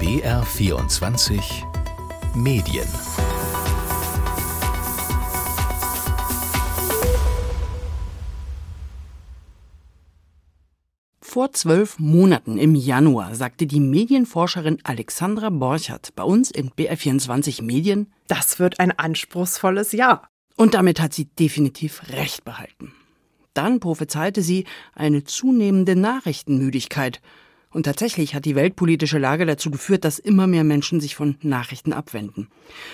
BR24 Medien Vor zwölf Monaten im Januar sagte die Medienforscherin Alexandra Borchert bei uns in BR24 Medien, das wird ein anspruchsvolles Jahr. Und damit hat sie definitiv recht behalten. Dann prophezeite sie eine zunehmende Nachrichtenmüdigkeit. Und tatsächlich hat die weltpolitische Lage dazu geführt, dass immer mehr Menschen sich von Nachrichten abwenden.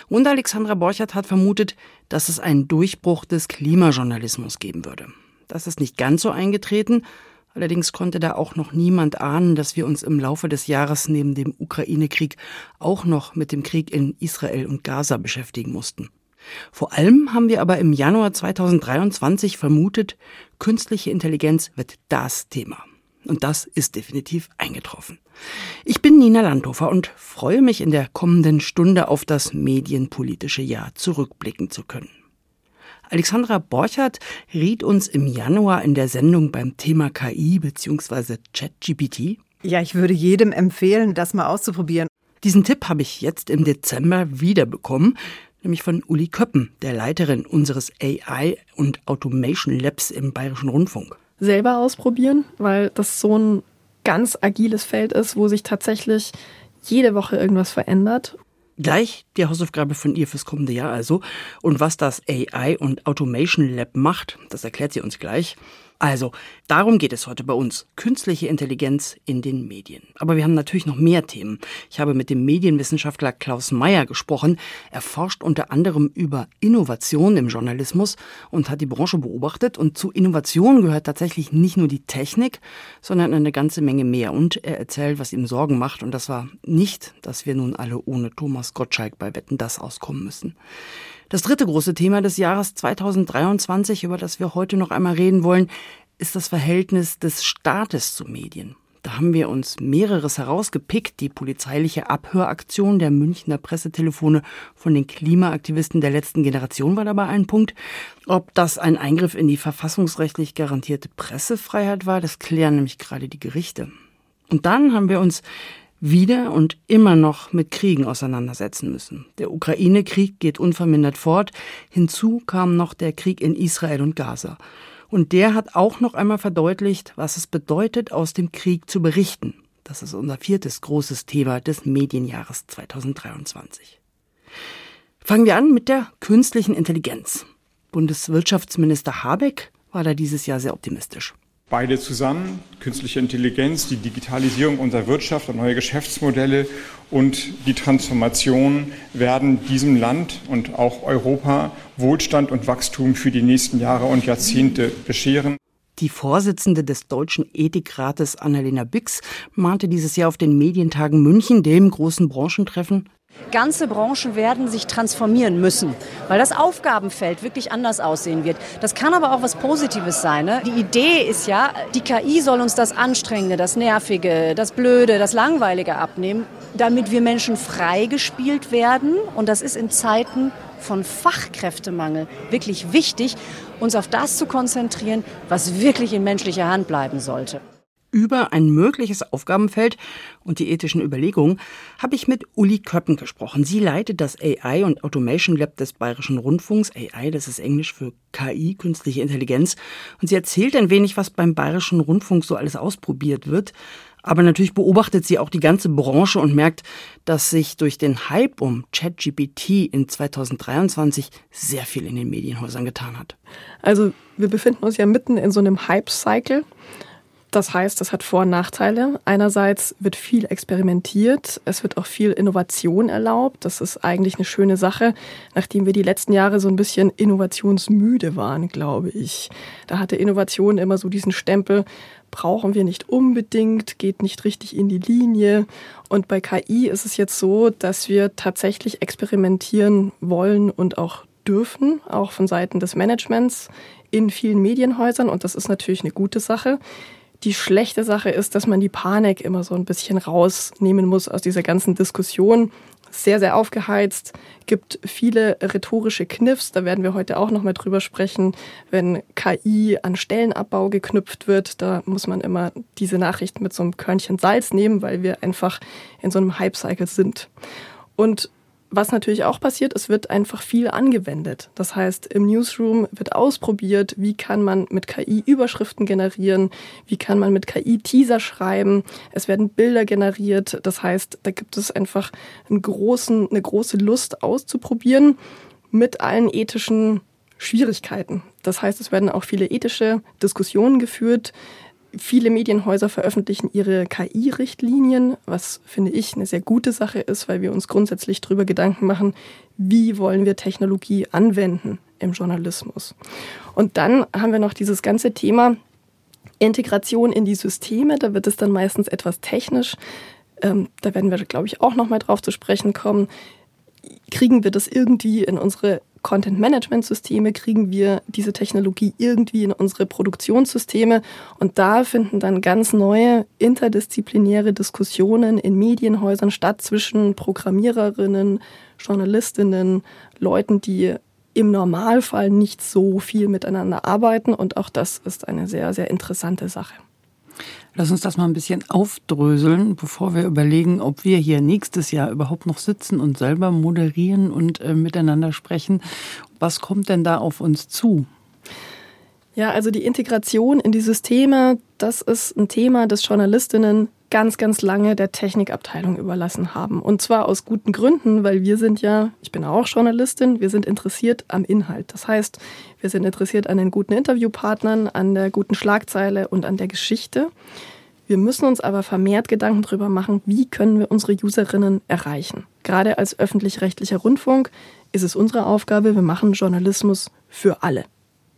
Und Alexandra Borchert hat vermutet, dass es einen Durchbruch des Klimajournalismus geben würde. Das ist nicht ganz so eingetreten. Allerdings konnte da auch noch niemand ahnen, dass wir uns im Laufe des Jahres neben dem Ukraine-Krieg auch noch mit dem Krieg in Israel und Gaza beschäftigen mussten. Vor allem haben wir aber im Januar 2023 vermutet, künstliche Intelligenz wird das Thema. Und das ist definitiv eingetroffen. Ich bin Nina Landhofer und freue mich in der kommenden Stunde auf das medienpolitische Jahr zurückblicken zu können. Alexandra Borchert riet uns im Januar in der Sendung beim Thema KI bzw. ChatGPT. Ja, ich würde jedem empfehlen, das mal auszuprobieren. Diesen Tipp habe ich jetzt im Dezember wiederbekommen nämlich von Uli Köppen, der Leiterin unseres AI und Automation Labs im Bayerischen Rundfunk. Selber ausprobieren, weil das so ein ganz agiles Feld ist, wo sich tatsächlich jede Woche irgendwas verändert. Gleich die Hausaufgabe von ihr fürs kommende Jahr also. Und was das AI und Automation Lab macht, das erklärt sie uns gleich. Also, darum geht es heute bei uns. Künstliche Intelligenz in den Medien. Aber wir haben natürlich noch mehr Themen. Ich habe mit dem Medienwissenschaftler Klaus Meyer gesprochen. Er forscht unter anderem über Innovation im Journalismus und hat die Branche beobachtet. Und zu Innovation gehört tatsächlich nicht nur die Technik, sondern eine ganze Menge mehr. Und er erzählt, was ihm Sorgen macht. Und das war nicht, dass wir nun alle ohne Thomas Gottschalk bei Wetten das auskommen müssen. Das dritte große Thema des Jahres 2023, über das wir heute noch einmal reden wollen, ist das Verhältnis des Staates zu Medien. Da haben wir uns mehreres herausgepickt. Die polizeiliche Abhöraktion der Münchner Pressetelefone von den Klimaaktivisten der letzten Generation war dabei ein Punkt. Ob das ein Eingriff in die verfassungsrechtlich garantierte Pressefreiheit war, das klären nämlich gerade die Gerichte. Und dann haben wir uns wieder und immer noch mit Kriegen auseinandersetzen müssen. Der Ukraine-Krieg geht unvermindert fort. Hinzu kam noch der Krieg in Israel und Gaza. Und der hat auch noch einmal verdeutlicht, was es bedeutet, aus dem Krieg zu berichten. Das ist unser viertes großes Thema des Medienjahres 2023. Fangen wir an mit der künstlichen Intelligenz. Bundeswirtschaftsminister Habeck war da dieses Jahr sehr optimistisch. Beide zusammen, künstliche Intelligenz, die Digitalisierung unserer Wirtschaft und neue Geschäftsmodelle und die Transformation werden diesem Land und auch Europa Wohlstand und Wachstum für die nächsten Jahre und Jahrzehnte bescheren. Die Vorsitzende des Deutschen Ethikrates Annalena Bix mahnte dieses Jahr auf den Medientagen München, dem großen Branchentreffen, Ganze Branchen werden sich transformieren müssen, weil das Aufgabenfeld wirklich anders aussehen wird. Das kann aber auch was Positives sein. Ne? Die Idee ist ja, die KI soll uns das Anstrengende, das Nervige, das Blöde, das Langweilige abnehmen, damit wir Menschen freigespielt werden. Und das ist in Zeiten von Fachkräftemangel wirklich wichtig, uns auf das zu konzentrieren, was wirklich in menschlicher Hand bleiben sollte über ein mögliches Aufgabenfeld und die ethischen Überlegungen habe ich mit Uli Köppen gesprochen. Sie leitet das AI und Automation Lab des Bayerischen Rundfunks. AI, das ist Englisch für KI, künstliche Intelligenz. Und sie erzählt ein wenig, was beim Bayerischen Rundfunk so alles ausprobiert wird. Aber natürlich beobachtet sie auch die ganze Branche und merkt, dass sich durch den Hype um ChatGPT in 2023 sehr viel in den Medienhäusern getan hat. Also wir befinden uns ja mitten in so einem Hype-Cycle. Das heißt, das hat Vor- und Nachteile. Einerseits wird viel experimentiert, es wird auch viel Innovation erlaubt. Das ist eigentlich eine schöne Sache, nachdem wir die letzten Jahre so ein bisschen innovationsmüde waren, glaube ich. Da hatte Innovation immer so diesen Stempel, brauchen wir nicht unbedingt, geht nicht richtig in die Linie. Und bei KI ist es jetzt so, dass wir tatsächlich experimentieren wollen und auch dürfen, auch von Seiten des Managements in vielen Medienhäusern. Und das ist natürlich eine gute Sache. Die schlechte Sache ist, dass man die Panik immer so ein bisschen rausnehmen muss aus dieser ganzen Diskussion, sehr, sehr aufgeheizt, gibt viele rhetorische Kniffs. Da werden wir heute auch noch mal drüber sprechen. Wenn KI an Stellenabbau geknüpft wird, da muss man immer diese Nachricht mit so einem Körnchen Salz nehmen, weil wir einfach in so einem Hype-Cycle sind. Und was natürlich auch passiert, es wird einfach viel angewendet. Das heißt, im Newsroom wird ausprobiert, wie kann man mit KI Überschriften generieren, wie kann man mit KI Teaser schreiben. Es werden Bilder generiert. Das heißt, da gibt es einfach einen großen, eine große Lust auszuprobieren mit allen ethischen Schwierigkeiten. Das heißt, es werden auch viele ethische Diskussionen geführt. Viele Medienhäuser veröffentlichen ihre KI-Richtlinien, was finde ich eine sehr gute Sache ist, weil wir uns grundsätzlich darüber Gedanken machen, wie wollen wir Technologie anwenden im Journalismus. Und dann haben wir noch dieses ganze Thema Integration in die Systeme. Da wird es dann meistens etwas technisch. Ähm, da werden wir, glaube ich, auch noch mal drauf zu sprechen kommen. Kriegen wir das irgendwie in unsere Content-Management-Systeme kriegen wir diese Technologie irgendwie in unsere Produktionssysteme und da finden dann ganz neue interdisziplinäre Diskussionen in Medienhäusern statt zwischen Programmiererinnen, Journalistinnen, Leuten, die im Normalfall nicht so viel miteinander arbeiten und auch das ist eine sehr, sehr interessante Sache. Lass uns das mal ein bisschen aufdröseln, bevor wir überlegen, ob wir hier nächstes Jahr überhaupt noch sitzen und selber moderieren und äh, miteinander sprechen. Was kommt denn da auf uns zu? Ja, also die Integration in die Systeme, das ist ein Thema, das Journalistinnen ganz, ganz lange der Technikabteilung überlassen haben. Und zwar aus guten Gründen, weil wir sind ja, ich bin auch Journalistin, wir sind interessiert am Inhalt. Das heißt, wir sind interessiert an den guten Interviewpartnern, an der guten Schlagzeile und an der Geschichte. Wir müssen uns aber vermehrt Gedanken darüber machen, wie können wir unsere Userinnen erreichen. Gerade als öffentlich-rechtlicher Rundfunk ist es unsere Aufgabe, wir machen Journalismus für alle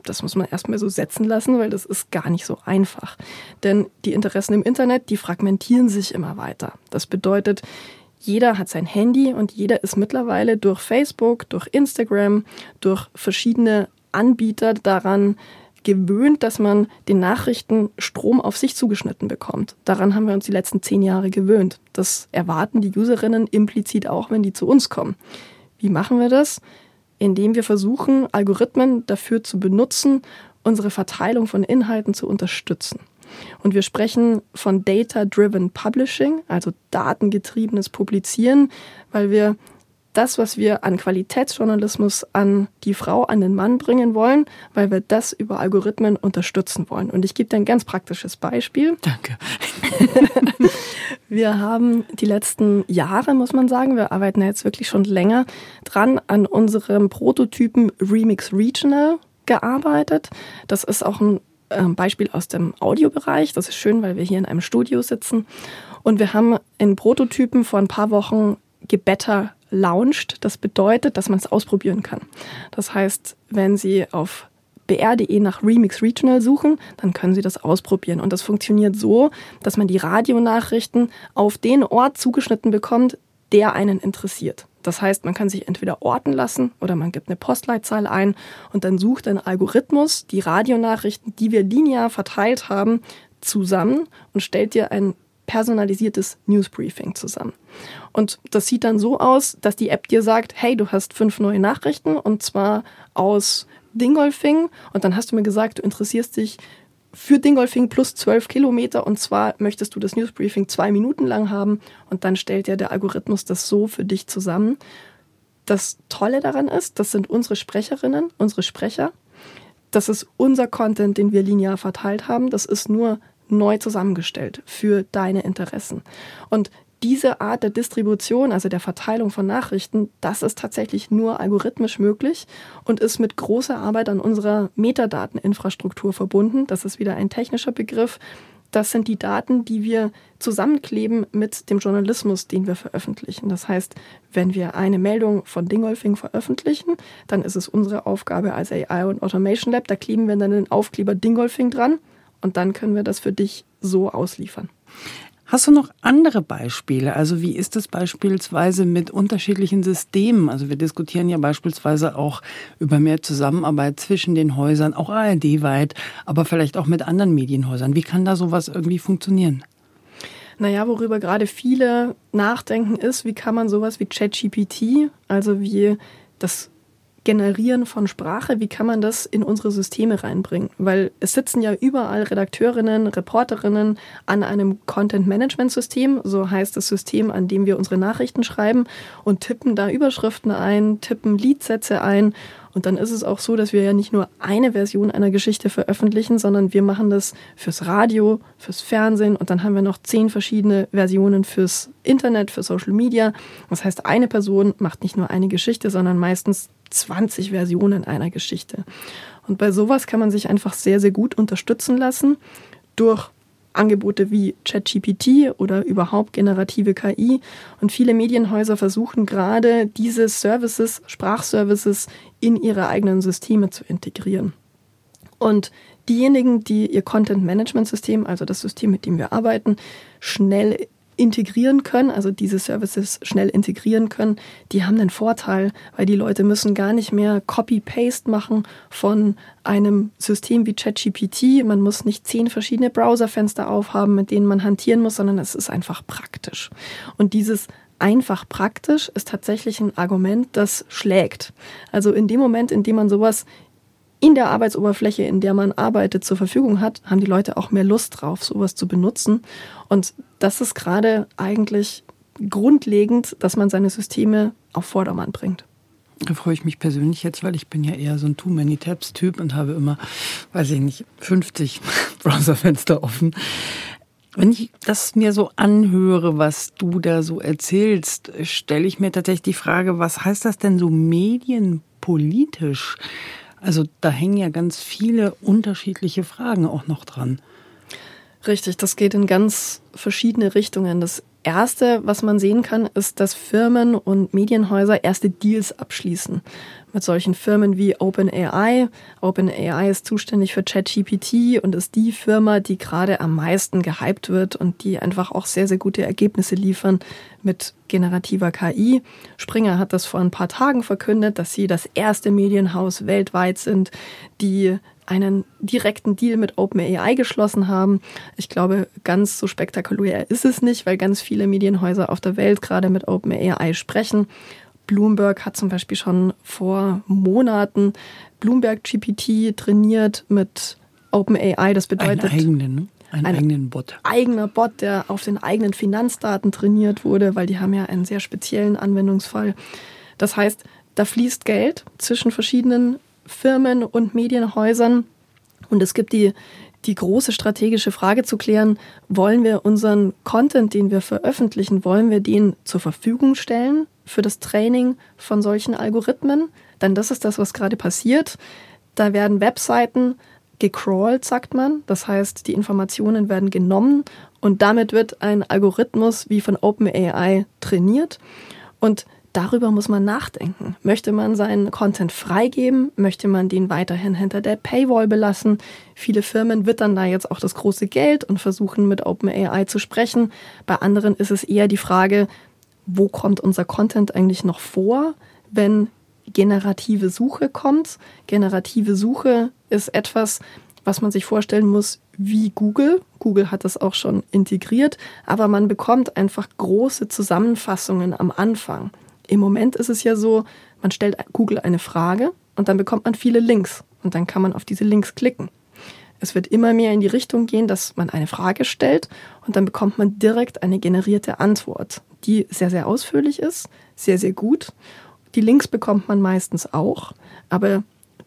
das muss man erstmal so setzen lassen, weil das ist gar nicht so einfach. Denn die Interessen im Internet, die fragmentieren sich immer weiter. Das bedeutet, jeder hat sein Handy und jeder ist mittlerweile durch Facebook, durch Instagram, durch verschiedene Anbieter daran gewöhnt, dass man den Nachrichten Strom auf sich zugeschnitten bekommt. Daran haben wir uns die letzten zehn Jahre gewöhnt. Das erwarten die Userinnen implizit auch, wenn die zu uns kommen. Wie machen wir das? Indem wir versuchen, Algorithmen dafür zu benutzen, unsere Verteilung von Inhalten zu unterstützen. Und wir sprechen von Data-Driven Publishing, also datengetriebenes Publizieren, weil wir das, was wir an Qualitätsjournalismus an die Frau, an den Mann bringen wollen, weil wir das über Algorithmen unterstützen wollen. Und ich gebe dir ein ganz praktisches Beispiel. Danke. wir haben die letzten Jahre, muss man sagen, wir arbeiten jetzt wirklich schon länger dran an unserem Prototypen Remix Regional gearbeitet. Das ist auch ein ähm, Beispiel aus dem Audiobereich. Das ist schön, weil wir hier in einem Studio sitzen. Und wir haben in Prototypen vor ein paar Wochen Gebetter launcht. Das bedeutet, dass man es ausprobieren kann. Das heißt, wenn Sie auf br.de nach Remix Regional suchen, dann können Sie das ausprobieren. Und das funktioniert so, dass man die Radionachrichten auf den Ort zugeschnitten bekommt, der einen interessiert. Das heißt, man kann sich entweder orten lassen oder man gibt eine Postleitzahl ein und dann sucht ein Algorithmus die Radionachrichten, die wir linear verteilt haben, zusammen und stellt dir ein personalisiertes Newsbriefing zusammen. Und das sieht dann so aus, dass die App dir sagt, hey, du hast fünf neue Nachrichten und zwar aus Dingolfing. Und dann hast du mir gesagt, du interessierst dich für Dingolfing plus zwölf Kilometer und zwar möchtest du das Newsbriefing zwei Minuten lang haben und dann stellt ja der Algorithmus das so für dich zusammen. Das Tolle daran ist, das sind unsere Sprecherinnen, unsere Sprecher. Das ist unser Content, den wir linear verteilt haben. Das ist nur neu zusammengestellt für deine Interessen. Und diese Art der Distribution, also der Verteilung von Nachrichten, das ist tatsächlich nur algorithmisch möglich und ist mit großer Arbeit an unserer Metadateninfrastruktur verbunden. Das ist wieder ein technischer Begriff. Das sind die Daten, die wir zusammenkleben mit dem Journalismus, den wir veröffentlichen. Das heißt, wenn wir eine Meldung von Dingolfing veröffentlichen, dann ist es unsere Aufgabe als AI und Automation Lab, da kleben wir dann den Aufkleber Dingolfing dran und dann können wir das für dich so ausliefern. Hast du noch andere Beispiele? Also wie ist es beispielsweise mit unterschiedlichen Systemen? Also wir diskutieren ja beispielsweise auch über mehr Zusammenarbeit zwischen den Häusern, auch ARD-weit, aber vielleicht auch mit anderen Medienhäusern. Wie kann da sowas irgendwie funktionieren? Naja, worüber gerade viele nachdenken, ist, wie kann man sowas wie ChatGPT, also wie das Generieren von Sprache, wie kann man das in unsere Systeme reinbringen? Weil es sitzen ja überall Redakteurinnen, Reporterinnen an einem Content-Management-System, so heißt das System, an dem wir unsere Nachrichten schreiben und tippen da Überschriften ein, tippen Liedsätze ein und dann ist es auch so, dass wir ja nicht nur eine Version einer Geschichte veröffentlichen, sondern wir machen das fürs Radio, fürs Fernsehen und dann haben wir noch zehn verschiedene Versionen fürs Internet, für Social Media. Das heißt, eine Person macht nicht nur eine Geschichte, sondern meistens 20 Versionen einer Geschichte. Und bei sowas kann man sich einfach sehr, sehr gut unterstützen lassen durch Angebote wie ChatGPT oder überhaupt generative KI. Und viele Medienhäuser versuchen gerade, diese Services, Sprachservices in ihre eigenen Systeme zu integrieren. Und diejenigen, die ihr Content-Management-System, also das System, mit dem wir arbeiten, schnell integrieren können, also diese Services schnell integrieren können, die haben den Vorteil, weil die Leute müssen gar nicht mehr Copy-Paste machen von einem System wie ChatGPT. Man muss nicht zehn verschiedene Browserfenster aufhaben, mit denen man hantieren muss, sondern es ist einfach praktisch. Und dieses einfach praktisch ist tatsächlich ein Argument, das schlägt. Also in dem Moment, in dem man sowas in der Arbeitsoberfläche, in der man arbeitet, zur Verfügung hat, haben die Leute auch mehr Lust drauf, sowas zu benutzen. Und das ist gerade eigentlich grundlegend, dass man seine Systeme auf Vordermann bringt. Da freue ich mich persönlich jetzt, weil ich bin ja eher so ein Too-Many-Tabs-Typ und habe immer, weiß ich nicht, 50 Browserfenster offen. Wenn ich das mir so anhöre, was du da so erzählst, stelle ich mir tatsächlich die Frage, was heißt das denn so medienpolitisch? Also da hängen ja ganz viele unterschiedliche Fragen auch noch dran. Richtig, das geht in ganz verschiedene Richtungen. Das Erste, was man sehen kann, ist, dass Firmen und Medienhäuser erste Deals abschließen mit solchen Firmen wie OpenAI. OpenAI ist zuständig für ChatGPT und ist die Firma, die gerade am meisten gehypt wird und die einfach auch sehr, sehr gute Ergebnisse liefern mit generativer KI. Springer hat das vor ein paar Tagen verkündet, dass sie das erste Medienhaus weltweit sind, die einen direkten Deal mit OpenAI geschlossen haben. Ich glaube, ganz so spektakulär ist es nicht, weil ganz viele Medienhäuser auf der Welt gerade mit OpenAI sprechen. Bloomberg hat zum Beispiel schon vor Monaten Bloomberg GPT trainiert mit OpenAI. Das bedeutet. Einen eigenen, ne? Einen ein eigenen Bot. Eigener Bot, der auf den eigenen Finanzdaten trainiert wurde, weil die haben ja einen sehr speziellen Anwendungsfall. Das heißt, da fließt Geld zwischen verschiedenen Firmen und Medienhäusern und es gibt die, die große strategische Frage zu klären, wollen wir unseren Content, den wir veröffentlichen, wollen wir den zur Verfügung stellen für das Training von solchen Algorithmen? Denn das ist das, was gerade passiert. Da werden Webseiten gecrawlt, sagt man. Das heißt, die Informationen werden genommen und damit wird ein Algorithmus wie von OpenAI trainiert. Und darüber muss man nachdenken. Möchte man seinen Content freigeben? Möchte man den weiterhin hinter der Paywall belassen? Viele Firmen wittern da jetzt auch das große Geld und versuchen mit OpenAI zu sprechen. Bei anderen ist es eher die Frage, wo kommt unser Content eigentlich noch vor, wenn generative Suche kommt? Generative Suche ist etwas, was man sich vorstellen muss wie Google. Google hat das auch schon integriert, aber man bekommt einfach große Zusammenfassungen am Anfang. Im Moment ist es ja so, man stellt Google eine Frage und dann bekommt man viele Links und dann kann man auf diese Links klicken. Es wird immer mehr in die Richtung gehen, dass man eine Frage stellt und dann bekommt man direkt eine generierte Antwort, die sehr, sehr ausführlich ist, sehr, sehr gut. Die Links bekommt man meistens auch, aber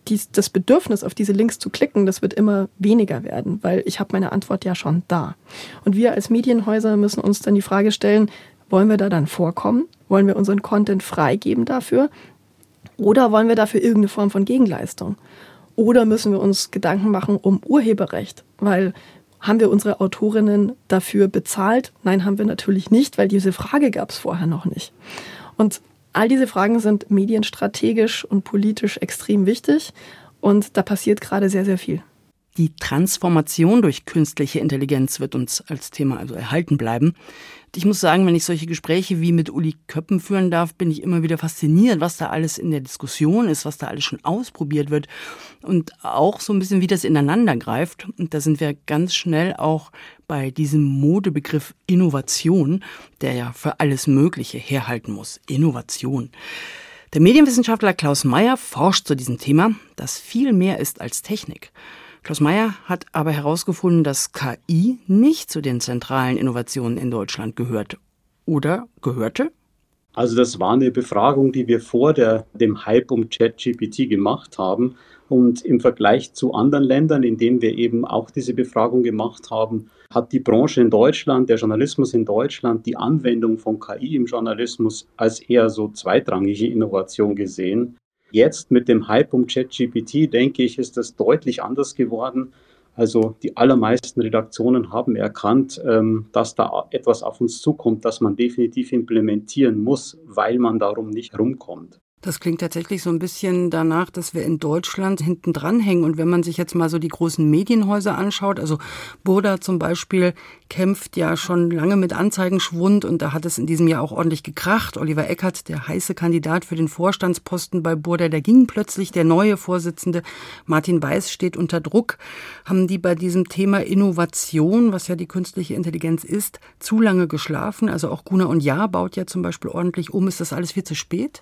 dies, das Bedürfnis, auf diese Links zu klicken, das wird immer weniger werden, weil ich habe meine Antwort ja schon da. Und wir als Medienhäuser müssen uns dann die Frage stellen, wollen wir da dann vorkommen? Wollen wir unseren Content freigeben dafür? Oder wollen wir dafür irgendeine Form von Gegenleistung? Oder müssen wir uns Gedanken machen um Urheberrecht? Weil haben wir unsere Autorinnen dafür bezahlt? Nein, haben wir natürlich nicht, weil diese Frage gab es vorher noch nicht. Und all diese Fragen sind medienstrategisch und politisch extrem wichtig und da passiert gerade sehr, sehr viel. Die Transformation durch künstliche Intelligenz wird uns als Thema also erhalten bleiben. Ich muss sagen, wenn ich solche Gespräche wie mit Uli Köppen führen darf, bin ich immer wieder fasziniert, was da alles in der Diskussion ist, was da alles schon ausprobiert wird und auch so ein bisschen, wie das ineinander greift. Und da sind wir ganz schnell auch bei diesem Modebegriff Innovation, der ja für alles Mögliche herhalten muss. Innovation. Der Medienwissenschaftler Klaus Meyer forscht zu diesem Thema, das viel mehr ist als Technik. Klaus Meyer hat aber herausgefunden, dass KI nicht zu den zentralen Innovationen in Deutschland gehört. Oder gehörte? Also das war eine Befragung, die wir vor der, dem Hype um ChatGPT gemacht haben. Und im Vergleich zu anderen Ländern, in denen wir eben auch diese Befragung gemacht haben, hat die Branche in Deutschland, der Journalismus in Deutschland, die Anwendung von KI im Journalismus als eher so zweitrangige Innovation gesehen. Jetzt mit dem Hype um ChatGPT, denke ich, ist das deutlich anders geworden. Also die allermeisten Redaktionen haben erkannt, ähm, dass da etwas auf uns zukommt, das man definitiv implementieren muss, weil man darum nicht rumkommt. Das klingt tatsächlich so ein bisschen danach, dass wir in Deutschland hinten dran hängen. Und wenn man sich jetzt mal so die großen Medienhäuser anschaut, also Burda zum Beispiel kämpft ja schon lange mit Anzeigenschwund und da hat es in diesem Jahr auch ordentlich gekracht. Oliver Eckert, der heiße Kandidat für den Vorstandsposten bei Burda, der ging plötzlich. Der neue Vorsitzende Martin Weiß steht unter Druck. Haben die bei diesem Thema Innovation, was ja die künstliche Intelligenz ist, zu lange geschlafen? Also auch Guna und Ja baut ja zum Beispiel ordentlich um. Ist das alles viel zu spät?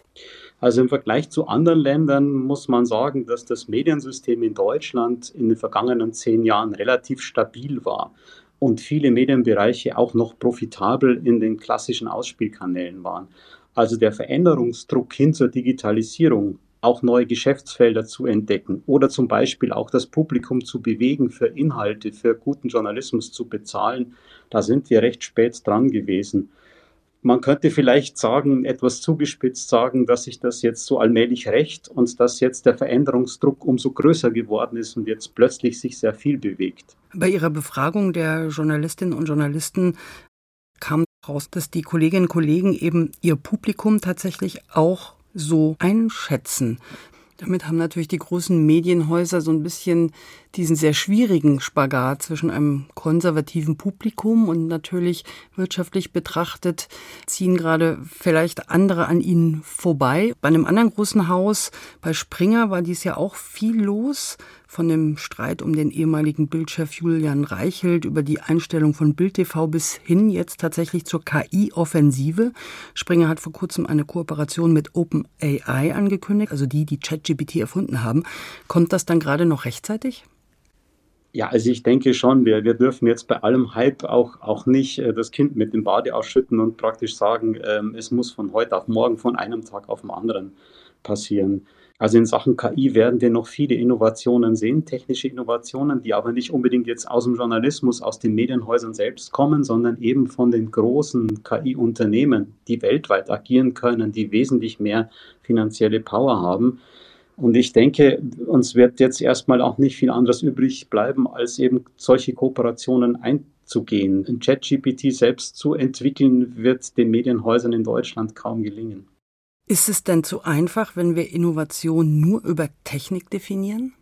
Also im Vergleich zu anderen Ländern muss man sagen, dass das Mediensystem in Deutschland in den vergangenen zehn Jahren relativ stabil war und viele Medienbereiche auch noch profitabel in den klassischen Ausspielkanälen waren. Also der Veränderungsdruck hin zur Digitalisierung, auch neue Geschäftsfelder zu entdecken oder zum Beispiel auch das Publikum zu bewegen, für Inhalte, für guten Journalismus zu bezahlen, da sind wir recht spät dran gewesen. Man könnte vielleicht sagen, etwas zugespitzt sagen, dass sich das jetzt so allmählich rächt und dass jetzt der Veränderungsdruck umso größer geworden ist und jetzt plötzlich sich sehr viel bewegt. Bei Ihrer Befragung der Journalistinnen und Journalisten kam heraus, dass die Kolleginnen und Kollegen eben ihr Publikum tatsächlich auch so einschätzen. Damit haben natürlich die großen Medienhäuser so ein bisschen diesen sehr schwierigen Spagat zwischen einem konservativen Publikum und natürlich wirtschaftlich betrachtet ziehen gerade vielleicht andere an ihnen vorbei. Bei einem anderen großen Haus, bei Springer, war dies ja auch viel los von dem Streit um den ehemaligen Bildchef Julian Reichelt über die Einstellung von Bild TV bis hin jetzt tatsächlich zur KI-Offensive. Springer hat vor kurzem eine Kooperation mit OpenAI angekündigt, also die, die ChatGPT erfunden haben. Kommt das dann gerade noch rechtzeitig? Ja, also ich denke schon, wir, wir dürfen jetzt bei allem Hype auch, auch nicht äh, das Kind mit dem Bade ausschütten und praktisch sagen, ähm, es muss von heute auf morgen, von einem Tag auf den anderen passieren. Also in Sachen KI werden wir noch viele Innovationen sehen, technische Innovationen, die aber nicht unbedingt jetzt aus dem Journalismus, aus den Medienhäusern selbst kommen, sondern eben von den großen KI-Unternehmen, die weltweit agieren können, die wesentlich mehr finanzielle Power haben. Und ich denke, uns wird jetzt erstmal auch nicht viel anderes übrig bleiben, als eben solche Kooperationen einzugehen. Ein ChatGPT selbst zu entwickeln, wird den Medienhäusern in Deutschland kaum gelingen. Ist es denn zu einfach, wenn wir Innovation nur über Technik definieren?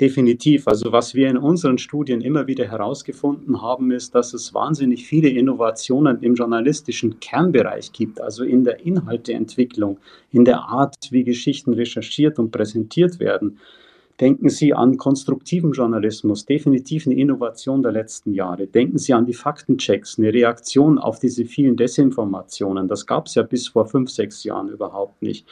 Definitiv. Also was wir in unseren Studien immer wieder herausgefunden haben, ist, dass es wahnsinnig viele Innovationen im journalistischen Kernbereich gibt, also in der Inhalteentwicklung, in der Art, wie Geschichten recherchiert und präsentiert werden. Denken Sie an konstruktiven Journalismus, definitiv eine Innovation der letzten Jahre. Denken Sie an die Faktenchecks, eine Reaktion auf diese vielen Desinformationen. Das gab es ja bis vor fünf, sechs Jahren überhaupt nicht.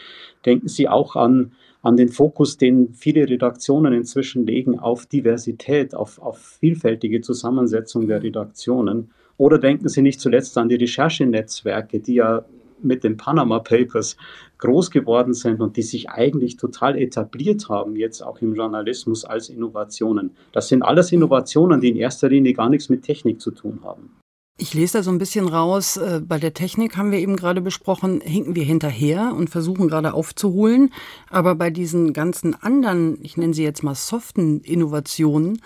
Denken Sie auch an, an den Fokus, den viele Redaktionen inzwischen legen auf Diversität, auf, auf vielfältige Zusammensetzung der Redaktionen. Oder denken Sie nicht zuletzt an die Recherchenetzwerke, die ja mit den Panama Papers groß geworden sind und die sich eigentlich total etabliert haben, jetzt auch im Journalismus als Innovationen. Das sind alles Innovationen, die in erster Linie gar nichts mit Technik zu tun haben. Ich lese da so ein bisschen raus, äh, bei der Technik haben wir eben gerade besprochen, hinken wir hinterher und versuchen gerade aufzuholen. Aber bei diesen ganzen anderen, ich nenne sie jetzt mal soften Innovationen,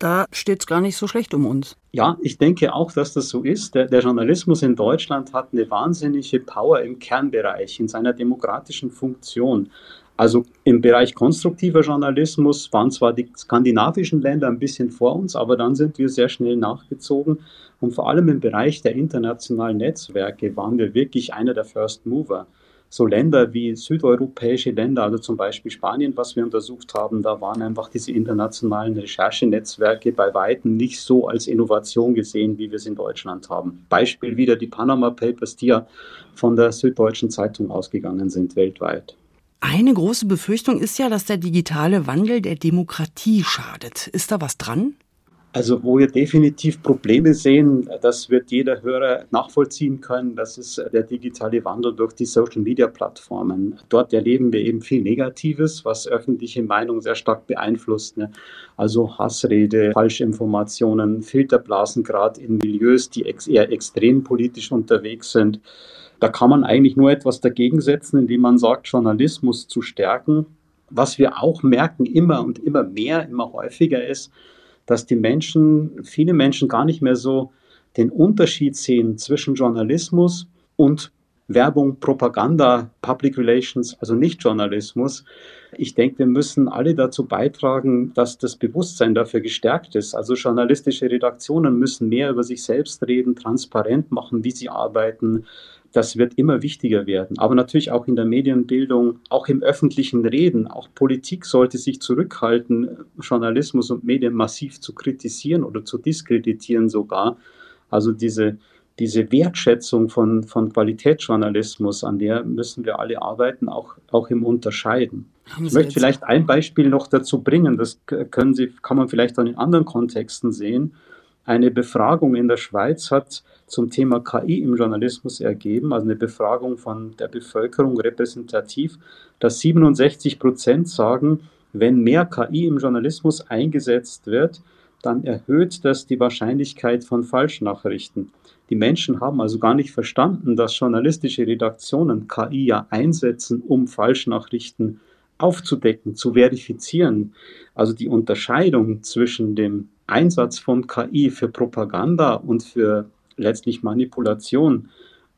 da steht es gar nicht so schlecht um uns. Ja, ich denke auch, dass das so ist. Der, der, Journalismus in Deutschland hat eine wahnsinnige Power im Kernbereich, in seiner demokratischen Funktion. Also im Bereich konstruktiver Journalismus waren zwar die skandinavischen Länder ein bisschen vor uns, aber dann sind wir sehr schnell nachgezogen. Und vor allem im Bereich der internationalen Netzwerke waren wir wirklich einer der First Mover so Länder wie südeuropäische Länder, also zum Beispiel Spanien, was wir untersucht haben, da waren einfach diese internationalen Recherchenetzwerke bei weitem nicht so als Innovation gesehen, wie wir es in Deutschland haben. Beispiel wieder die Panama Papers, die ja von der Süddeutschen Zeitung ausgegangen sind weltweit. Eine große Befürchtung ist ja, dass der digitale Wandel der Demokratie schadet. Ist da was dran? Also wo wir definitiv Probleme sehen, das wird jeder Hörer nachvollziehen können, das ist der digitale Wandel durch die Social-Media-Plattformen. Dort erleben wir eben viel Negatives, was öffentliche Meinung sehr stark beeinflusst. Ne? Also Hassrede, Falschinformationen, Filterblasen gerade in Milieus, die eher extrem politisch unterwegs sind. Da kann man eigentlich nur etwas dagegen setzen, indem man sagt, Journalismus zu stärken. Was wir auch merken, immer und immer mehr, immer häufiger ist, dass die Menschen, viele Menschen gar nicht mehr so den Unterschied sehen zwischen Journalismus und Werbung, Propaganda, Public Relations, also nicht Journalismus. Ich denke, wir müssen alle dazu beitragen, dass das Bewusstsein dafür gestärkt ist. Also journalistische Redaktionen müssen mehr über sich selbst reden, transparent machen, wie sie arbeiten, das wird immer wichtiger werden. Aber natürlich auch in der Medienbildung, auch im öffentlichen Reden. Auch Politik sollte sich zurückhalten, Journalismus und Medien massiv zu kritisieren oder zu diskreditieren sogar. Also diese, diese Wertschätzung von, von Qualitätsjournalismus, an der müssen wir alle arbeiten, auch, auch im Unterscheiden. Ich möchte vielleicht ein Beispiel noch dazu bringen, das können Sie, kann man vielleicht auch in anderen Kontexten sehen. Eine Befragung in der Schweiz hat zum Thema KI im Journalismus ergeben, also eine Befragung von der Bevölkerung repräsentativ, dass 67 Prozent sagen, wenn mehr KI im Journalismus eingesetzt wird, dann erhöht das die Wahrscheinlichkeit von Falschnachrichten. Die Menschen haben also gar nicht verstanden, dass journalistische Redaktionen KI ja einsetzen, um Falschnachrichten aufzudecken, zu verifizieren. Also die Unterscheidung zwischen dem Einsatz von KI für Propaganda und für letztlich Manipulation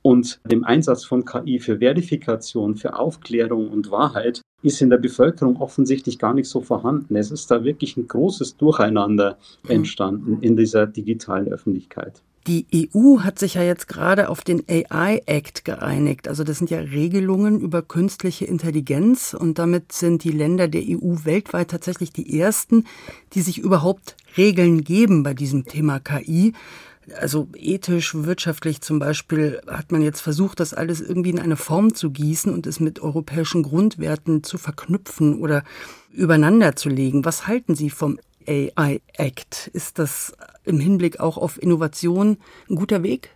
und dem Einsatz von KI für Verifikation, für Aufklärung und Wahrheit ist in der Bevölkerung offensichtlich gar nicht so vorhanden. Es ist da wirklich ein großes Durcheinander entstanden in dieser digitalen Öffentlichkeit. Die EU hat sich ja jetzt gerade auf den AI Act geeinigt. Also das sind ja Regelungen über künstliche Intelligenz und damit sind die Länder der EU weltweit tatsächlich die ersten, die sich überhaupt Regeln geben bei diesem Thema KI. Also ethisch, wirtschaftlich zum Beispiel hat man jetzt versucht, das alles irgendwie in eine Form zu gießen und es mit europäischen Grundwerten zu verknüpfen oder übereinander zu legen. Was halten Sie vom AI Act. Ist das im Hinblick auch auf Innovation ein guter Weg?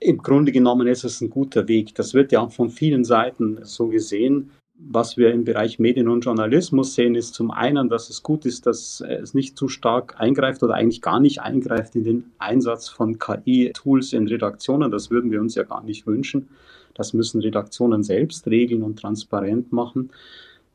Im Grunde genommen ist es ein guter Weg. Das wird ja auch von vielen Seiten so gesehen. Was wir im Bereich Medien und Journalismus sehen, ist zum einen, dass es gut ist, dass es nicht zu stark eingreift oder eigentlich gar nicht eingreift in den Einsatz von KI-Tools in Redaktionen. Das würden wir uns ja gar nicht wünschen. Das müssen Redaktionen selbst regeln und transparent machen.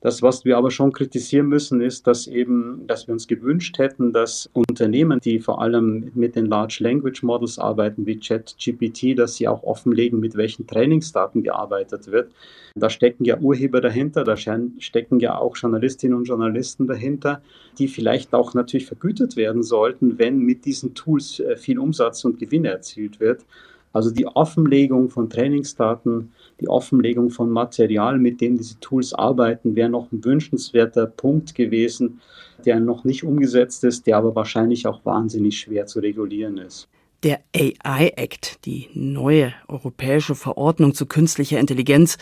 Das, was wir aber schon kritisieren müssen, ist, dass eben, dass wir uns gewünscht hätten, dass Unternehmen, die vor allem mit den Large Language Models arbeiten, wie ChatGPT, dass sie auch offenlegen, mit welchen Trainingsdaten gearbeitet wird. Da stecken ja Urheber dahinter, da stecken ja auch Journalistinnen und Journalisten dahinter, die vielleicht auch natürlich vergütet werden sollten, wenn mit diesen Tools äh, viel Umsatz und Gewinn erzielt wird. Also die Offenlegung von Trainingsdaten, die Offenlegung von Material, mit dem diese Tools arbeiten, wäre noch ein wünschenswerter Punkt gewesen, der noch nicht umgesetzt ist, der aber wahrscheinlich auch wahnsinnig schwer zu regulieren ist. Der AI Act, die neue europäische Verordnung zu künstlicher Intelligenz,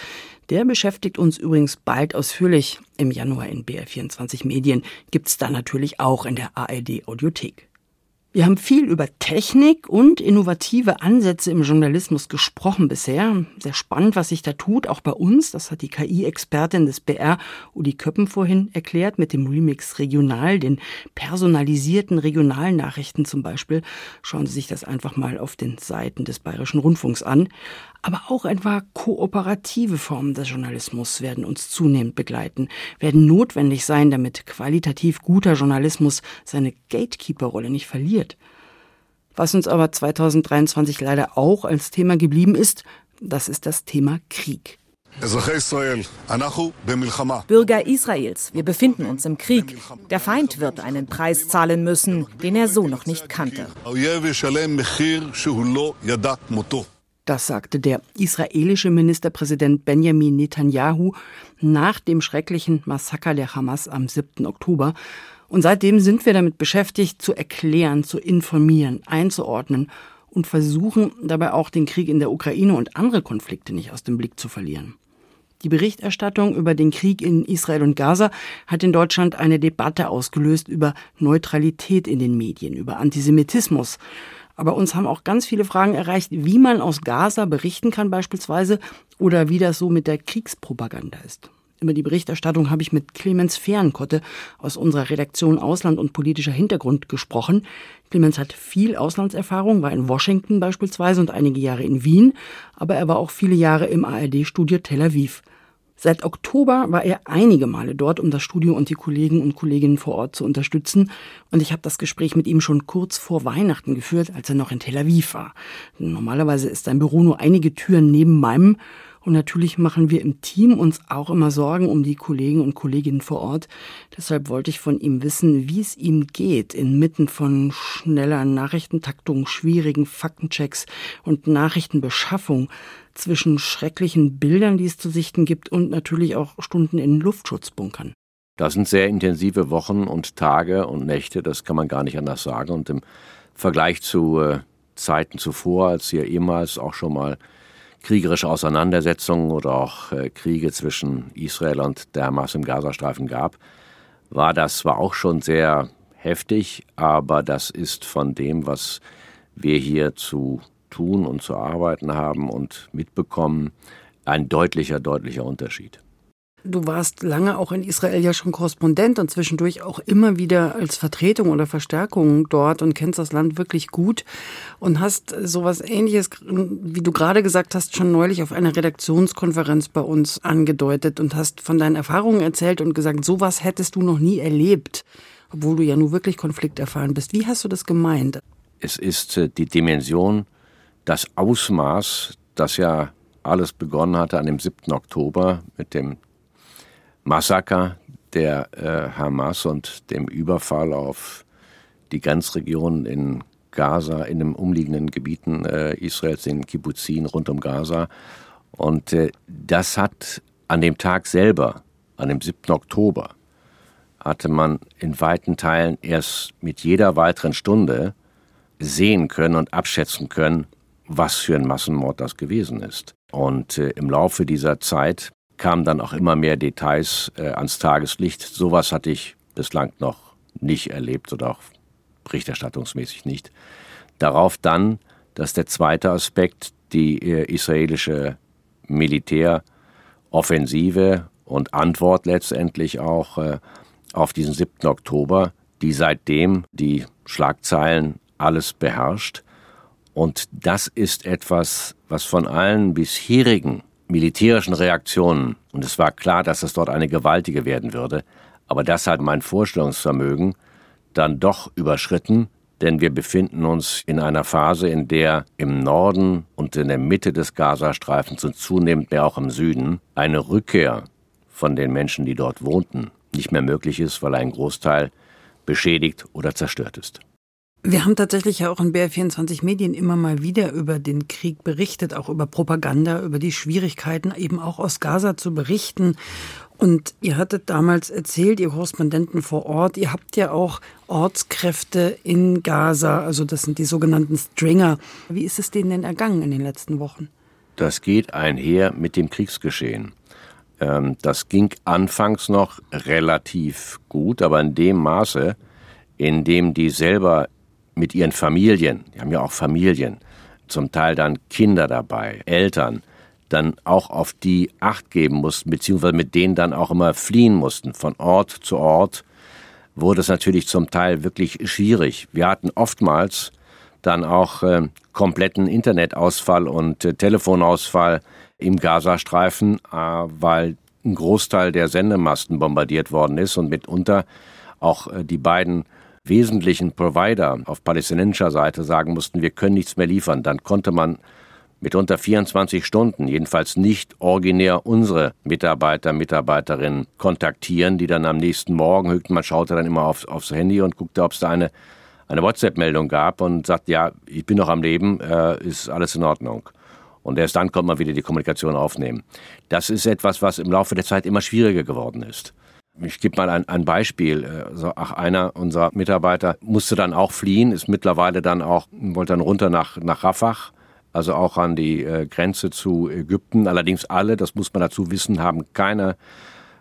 der beschäftigt uns übrigens bald ausführlich. Im Januar in BR24 Medien gibt's da natürlich auch in der ARD Audiothek. Wir haben viel über Technik und innovative Ansätze im Journalismus gesprochen bisher. Sehr spannend, was sich da tut, auch bei uns. Das hat die KI-Expertin des BR, Uli Köppen, vorhin erklärt, mit dem Remix Regional, den personalisierten Regionalnachrichten zum Beispiel. Schauen Sie sich das einfach mal auf den Seiten des Bayerischen Rundfunks an. Aber auch etwa kooperative Formen des Journalismus werden uns zunehmend begleiten, werden notwendig sein, damit qualitativ guter Journalismus seine Gatekeeper-Rolle nicht verliert. Was uns aber 2023 leider auch als Thema geblieben ist, das ist das Thema Krieg. Bürger Israels, wir befinden uns im Krieg. Der Feind wird einen Preis zahlen müssen, den er so noch nicht kannte. Das sagte der israelische Ministerpräsident Benjamin Netanyahu nach dem schrecklichen Massaker der Hamas am 7. Oktober. Und seitdem sind wir damit beschäftigt, zu erklären, zu informieren, einzuordnen und versuchen dabei auch den Krieg in der Ukraine und andere Konflikte nicht aus dem Blick zu verlieren. Die Berichterstattung über den Krieg in Israel und Gaza hat in Deutschland eine Debatte ausgelöst über Neutralität in den Medien, über Antisemitismus. Aber uns haben auch ganz viele Fragen erreicht, wie man aus Gaza berichten kann beispielsweise oder wie das so mit der Kriegspropaganda ist. Über die Berichterstattung habe ich mit Clemens Fehrenkotte aus unserer Redaktion Ausland und politischer Hintergrund gesprochen. Clemens hat viel Auslandserfahrung, war in Washington beispielsweise und einige Jahre in Wien, aber er war auch viele Jahre im ARD-Studio Tel Aviv. Seit Oktober war er einige Male dort, um das Studio und die Kollegen und Kolleginnen vor Ort zu unterstützen. Und ich habe das Gespräch mit ihm schon kurz vor Weihnachten geführt, als er noch in Tel Aviv war. Normalerweise ist sein Büro nur einige Türen neben meinem. Und natürlich machen wir im Team uns auch immer Sorgen um die Kollegen und Kolleginnen vor Ort. Deshalb wollte ich von ihm wissen, wie es ihm geht inmitten von schneller Nachrichtentaktung, schwierigen Faktenchecks und Nachrichtenbeschaffung zwischen schrecklichen Bildern, die es zu sichten gibt und natürlich auch Stunden in Luftschutzbunkern. Das sind sehr intensive Wochen und Tage und Nächte, das kann man gar nicht anders sagen. Und im Vergleich zu äh, Zeiten zuvor, als hier ehemals auch schon mal kriegerische Auseinandersetzungen oder auch äh, Kriege zwischen Israel und der Hamas im Gazastreifen gab, war das zwar auch schon sehr heftig, aber das ist von dem, was wir hier zu tun und zu arbeiten haben und mitbekommen, ein deutlicher, deutlicher Unterschied. Du warst lange auch in Israel ja schon Korrespondent und zwischendurch auch immer wieder als Vertretung oder Verstärkung dort und kennst das Land wirklich gut und hast sowas ähnliches, wie du gerade gesagt hast, schon neulich auf einer Redaktionskonferenz bei uns angedeutet und hast von deinen Erfahrungen erzählt und gesagt, sowas hättest du noch nie erlebt, obwohl du ja nur wirklich konflikterfahren bist. Wie hast du das gemeint? Es ist äh, die Dimension, das Ausmaß, das ja alles begonnen hatte an dem 7. Oktober mit dem Massaker der äh, Hamas und dem Überfall auf die Grenzregion in Gaza, in den umliegenden Gebieten äh, Israels, in Kibbuzin rund um Gaza. Und äh, das hat an dem Tag selber, an dem 7. Oktober, hatte man in weiten Teilen erst mit jeder weiteren Stunde sehen können und abschätzen können, was für ein Massenmord das gewesen ist. Und äh, im Laufe dieser Zeit kamen dann auch immer mehr Details äh, ans Tageslicht. Sowas hatte ich bislang noch nicht erlebt oder auch berichterstattungsmäßig nicht. Darauf dann, dass der zweite Aspekt die äh, israelische Militäroffensive und Antwort letztendlich auch äh, auf diesen 7. Oktober, die seitdem die Schlagzeilen alles beherrscht. Und das ist etwas, was von allen bisherigen militärischen Reaktionen, und es war klar, dass es dort eine gewaltige werden würde, aber das hat mein Vorstellungsvermögen dann doch überschritten, denn wir befinden uns in einer Phase, in der im Norden und in der Mitte des Gazastreifens und zunehmend mehr auch im Süden eine Rückkehr von den Menschen, die dort wohnten, nicht mehr möglich ist, weil ein Großteil beschädigt oder zerstört ist. Wir haben tatsächlich ja auch in BR24 Medien immer mal wieder über den Krieg berichtet, auch über Propaganda, über die Schwierigkeiten eben auch aus Gaza zu berichten. Und ihr hattet damals erzählt, ihr Korrespondenten vor Ort, ihr habt ja auch Ortskräfte in Gaza, also das sind die sogenannten Stringer. Wie ist es denen denn ergangen in den letzten Wochen? Das geht einher mit dem Kriegsgeschehen. Ähm, das ging anfangs noch relativ gut, aber in dem Maße, in dem die selber mit ihren Familien, die haben ja auch Familien, zum Teil dann Kinder dabei, Eltern, dann auch auf die Acht geben mussten, beziehungsweise mit denen dann auch immer fliehen mussten, von Ort zu Ort, wurde es natürlich zum Teil wirklich schwierig. Wir hatten oftmals dann auch äh, kompletten Internetausfall und äh, Telefonausfall im Gazastreifen, äh, weil ein Großteil der Sendemasten bombardiert worden ist und mitunter auch äh, die beiden wesentlichen Provider auf palästinensischer Seite sagen mussten, wir können nichts mehr liefern. Dann konnte man mitunter 24 Stunden, jedenfalls nicht originär unsere Mitarbeiter, Mitarbeiterinnen kontaktieren, die dann am nächsten Morgen, man schaute dann immer aufs, aufs Handy und guckte, ob es da eine, eine WhatsApp-Meldung gab und sagt, ja, ich bin noch am Leben, äh, ist alles in Ordnung. Und erst dann kommt man wieder die Kommunikation aufnehmen. Das ist etwas, was im Laufe der Zeit immer schwieriger geworden ist. Ich gebe mal ein, ein Beispiel. Also, ach, einer unserer Mitarbeiter musste dann auch fliehen, ist mittlerweile dann auch, wollte dann runter nach, nach Rafah also auch an die äh, Grenze zu Ägypten. Allerdings alle, das muss man dazu wissen, haben keine,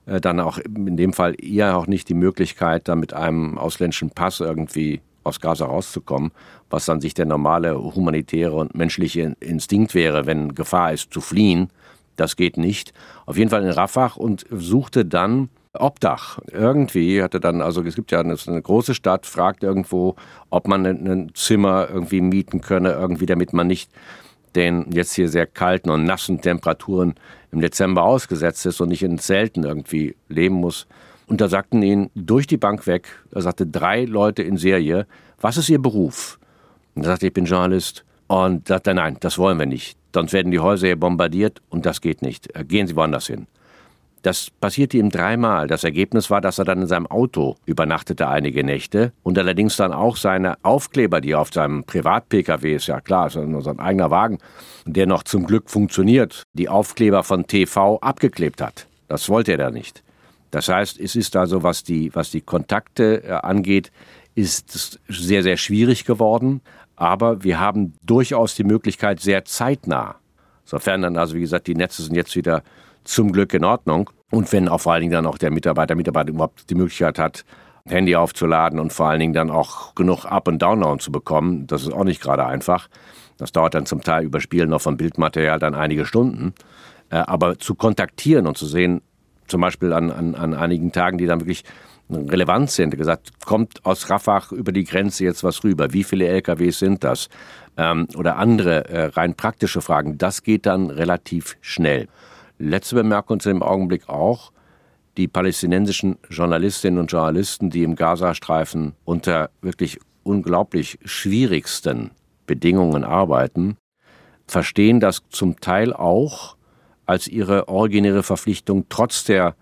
äh, dann auch in dem Fall eher auch nicht die Möglichkeit, da mit einem ausländischen Pass irgendwie aus Gaza rauszukommen, was dann sich der normale humanitäre und menschliche Instinkt wäre, wenn Gefahr ist, zu fliehen. Das geht nicht. Auf jeden Fall in Rafah und suchte dann Obdach. Irgendwie hatte dann, also es gibt ja eine, eine große Stadt, fragt irgendwo, ob man ein Zimmer irgendwie mieten könne, irgendwie, damit man nicht den jetzt hier sehr kalten und nassen Temperaturen im Dezember ausgesetzt ist und nicht in Zelten irgendwie leben muss. Und da sagten ihn durch die Bank weg, er sagte drei Leute in Serie, was ist Ihr Beruf? Und er sagte, ich bin Journalist. Und sagte, nein, das wollen wir nicht. Sonst werden die Häuser hier bombardiert und das geht nicht. Gehen Sie woanders hin. Das passierte ihm dreimal. Das Ergebnis war, dass er dann in seinem Auto übernachtete einige Nächte und allerdings dann auch seine Aufkleber, die auf seinem Privat-Pkw ist, ja klar, ist nur sein eigener Wagen, der noch zum Glück funktioniert, die Aufkleber von TV abgeklebt hat. Das wollte er da nicht. Das heißt, es ist also, was die, was die Kontakte äh, angeht, ist sehr, sehr schwierig geworden. Aber wir haben durchaus die Möglichkeit, sehr zeitnah, sofern dann also, wie gesagt, die Netze sind jetzt wieder zum Glück in Ordnung. Und wenn auch vor allen Dingen dann auch der Mitarbeiter, Mitarbeiter überhaupt die Möglichkeit hat, Handy aufzuladen und vor allen Dingen dann auch genug Up- und Download zu bekommen, das ist auch nicht gerade einfach. Das dauert dann zum Teil über Spielen noch von Bildmaterial dann einige Stunden. Äh, aber zu kontaktieren und zu sehen, zum Beispiel an, an, an einigen Tagen, die dann wirklich relevant sind, gesagt, kommt aus Rafah über die Grenze jetzt was rüber? Wie viele LKWs sind das? Ähm, oder andere äh, rein praktische Fragen. Das geht dann relativ schnell. Letzte Bemerkung zu dem Augenblick auch. Die palästinensischen Journalistinnen und Journalisten, die im Gazastreifen unter wirklich unglaublich schwierigsten Bedingungen arbeiten, verstehen das zum Teil auch als ihre originäre Verpflichtung, trotz der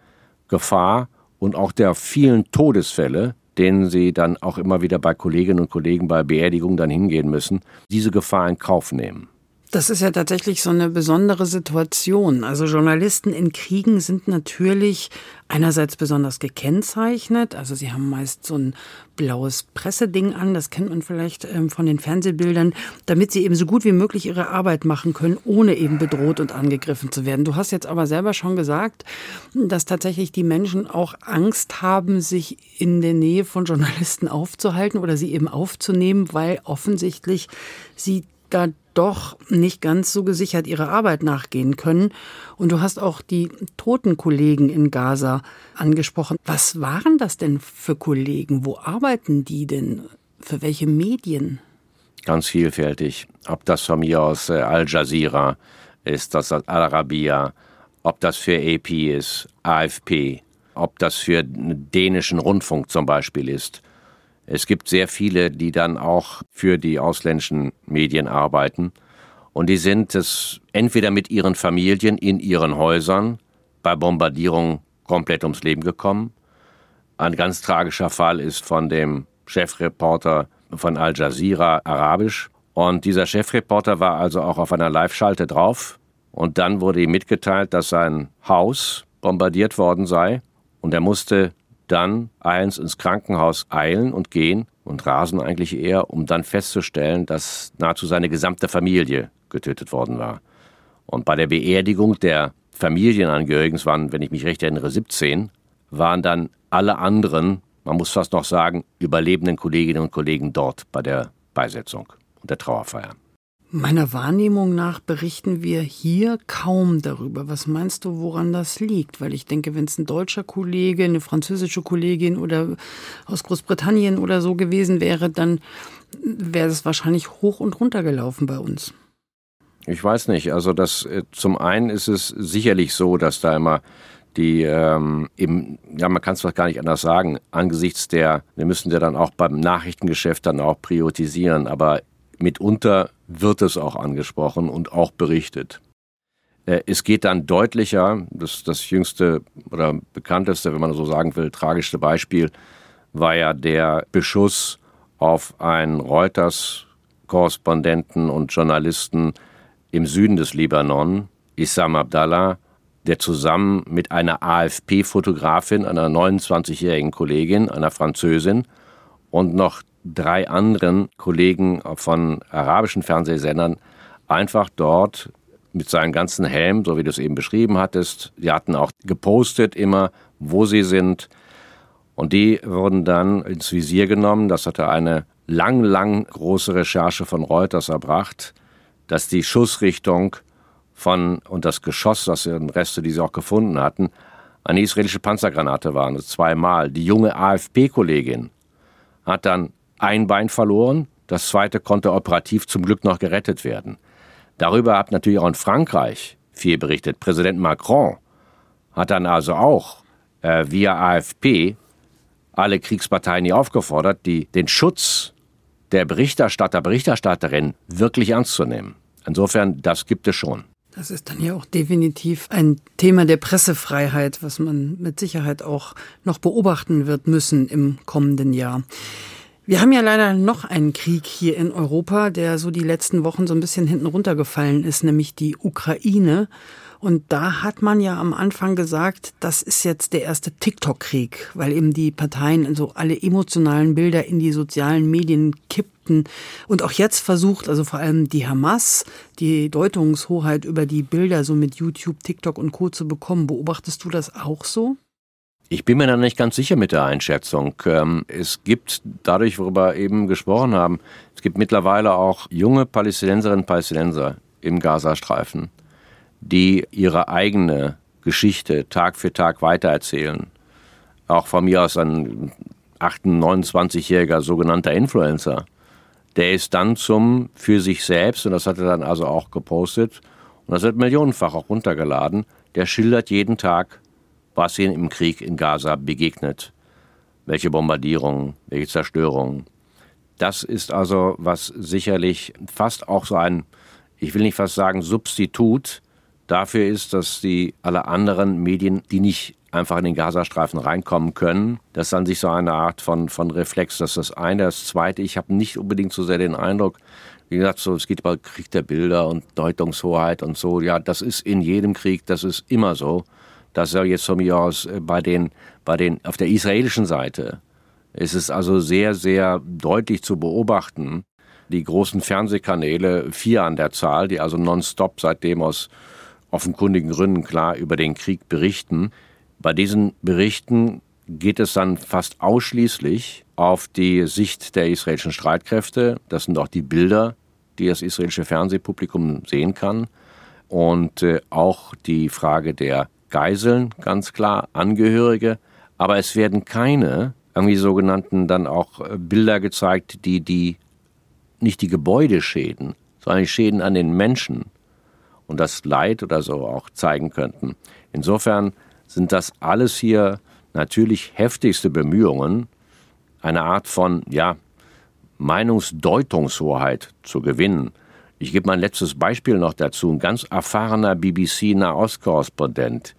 Gefahr und auch der vielen Todesfälle, denen sie dann auch immer wieder bei Kolleginnen und Kollegen bei Beerdigungen dann hingehen müssen, diese Gefahr in Kauf nehmen. Das ist ja tatsächlich so eine besondere Situation. Also Journalisten in Kriegen sind natürlich einerseits besonders gekennzeichnet. Also sie haben meist so ein blaues Presseding an, das kennt man vielleicht ähm, von den Fernsehbildern, damit sie eben so gut wie möglich ihre Arbeit machen können, ohne eben bedroht und angegriffen zu werden. Du hast jetzt aber selber schon gesagt, dass tatsächlich die Menschen auch Angst haben, sich in der Nähe von Journalisten aufzuhalten oder sie eben aufzunehmen, weil offensichtlich sie da doch nicht ganz so gesichert ihrer Arbeit nachgehen können. Und du hast auch die toten Kollegen in Gaza angesprochen. Was waren das denn für Kollegen? Wo arbeiten die denn? Für welche Medien? Ganz vielfältig. Ob das von mir aus äh, Al Jazeera ist, das Al Arabiya, ob das für AP ist, AFP, ob das für den dänischen Rundfunk zum Beispiel ist es gibt sehr viele, die dann auch für die ausländischen Medien arbeiten. Und die sind es entweder mit ihren Familien in ihren Häusern bei Bombardierungen komplett ums Leben gekommen. Ein ganz tragischer Fall ist von dem Chefreporter von Al Jazeera Arabisch. Und dieser Chefreporter war also auch auf einer Live-Schalte drauf. Und dann wurde ihm mitgeteilt, dass sein Haus bombardiert worden sei. Und er musste dann eins ins Krankenhaus eilen und gehen und rasen eigentlich eher, um dann festzustellen, dass nahezu seine gesamte Familie getötet worden war. Und bei der Beerdigung der Familienangehörigen, es waren, wenn ich mich recht erinnere, 17, waren dann alle anderen, man muss fast noch sagen, überlebenden Kolleginnen und Kollegen dort bei der Beisetzung und der Trauerfeier. Meiner Wahrnehmung nach berichten wir hier kaum darüber. Was meinst du, woran das liegt? Weil ich denke, wenn es ein deutscher Kollege, eine französische Kollegin oder aus Großbritannien oder so gewesen wäre, dann wäre es wahrscheinlich hoch und runter gelaufen bei uns. Ich weiß nicht. Also das äh, zum einen ist es sicherlich so, dass da immer die ähm, eben, ja, man kann es doch gar nicht anders sagen, angesichts der, wir müssen ja dann auch beim Nachrichtengeschäft dann auch priorisieren, aber mitunter wird es auch angesprochen und auch berichtet. Äh, es geht dann deutlicher, das, das jüngste oder bekannteste, wenn man so sagen will, tragischste Beispiel war ja der Beschuss auf einen Reuters-Korrespondenten und Journalisten im Süden des Libanon, Issam Abdallah, der zusammen mit einer AFP-Fotografin, einer 29-jährigen Kollegin, einer Französin und noch drei anderen Kollegen von arabischen Fernsehsendern einfach dort mit seinen ganzen Helm, so wie du es eben beschrieben hattest. Die hatten auch gepostet immer, wo sie sind. Und die wurden dann ins Visier genommen. Das hatte eine lang, lang große Recherche von Reuters erbracht, dass die Schussrichtung von und das Geschoss, das sind Reste, die sie auch gefunden hatten, eine israelische Panzergranate waren, zweimal. Die junge AFP-Kollegin hat dann ein Bein verloren, das zweite konnte operativ zum Glück noch gerettet werden. Darüber hat natürlich auch in Frankreich viel berichtet. Präsident Macron hat dann also auch äh, via AFP alle Kriegsparteien hier aufgefordert, die, den Schutz der Berichterstatter, Berichterstatterin wirklich ernst zu nehmen. Insofern, das gibt es schon. Das ist dann ja auch definitiv ein Thema der Pressefreiheit, was man mit Sicherheit auch noch beobachten wird müssen im kommenden Jahr. Wir haben ja leider noch einen Krieg hier in Europa, der so die letzten Wochen so ein bisschen hinten runtergefallen ist, nämlich die Ukraine. Und da hat man ja am Anfang gesagt, das ist jetzt der erste TikTok-Krieg, weil eben die Parteien so alle emotionalen Bilder in die sozialen Medien kippten. Und auch jetzt versucht, also vor allem die Hamas, die Deutungshoheit über die Bilder so mit YouTube, TikTok und Co. zu bekommen. Beobachtest du das auch so? Ich bin mir da nicht ganz sicher mit der Einschätzung. Ähm, es gibt dadurch, worüber wir eben gesprochen haben, es gibt mittlerweile auch junge Palästinenserinnen und Palästinenser im Gazastreifen, die ihre eigene Geschichte Tag für Tag weitererzählen. Auch von mir aus ein 28-jähriger sogenannter Influencer. Der ist dann zum für sich selbst, und das hat er dann also auch gepostet, und das wird millionenfach auch runtergeladen, der schildert jeden Tag was ihnen im Krieg in Gaza begegnet. Welche Bombardierungen, welche Zerstörungen. Das ist also, was sicherlich fast auch so ein, ich will nicht fast sagen, Substitut dafür ist, dass die alle anderen Medien, die nicht einfach in den Gazastreifen reinkommen können, das ist an sich so eine Art von, von Reflex. Das ist das eine. Das zweite, ich habe nicht unbedingt so sehr den Eindruck, wie gesagt, so, es geht über Krieg der Bilder und Deutungshoheit und so. Ja, das ist in jedem Krieg, das ist immer so. Das soll jetzt von mir aus äh, bei den, bei den, auf der israelischen Seite ist es also sehr, sehr deutlich zu beobachten. Die großen Fernsehkanäle, vier an der Zahl, die also nonstop seitdem aus offenkundigen Gründen klar über den Krieg berichten. Bei diesen Berichten geht es dann fast ausschließlich auf die Sicht der israelischen Streitkräfte. Das sind auch die Bilder, die das israelische Fernsehpublikum sehen kann. Und äh, auch die Frage der Geiseln, ganz klar, Angehörige, aber es werden keine irgendwie sogenannten dann auch äh, Bilder gezeigt, die die nicht die Gebäude schäden, sondern die Schäden an den Menschen und das Leid oder so auch zeigen könnten. Insofern sind das alles hier natürlich heftigste Bemühungen, eine Art von ja, Meinungsdeutungshoheit zu gewinnen. Ich gebe mein letztes Beispiel noch dazu. Ein ganz erfahrener BBC-Nahostkorrespondent,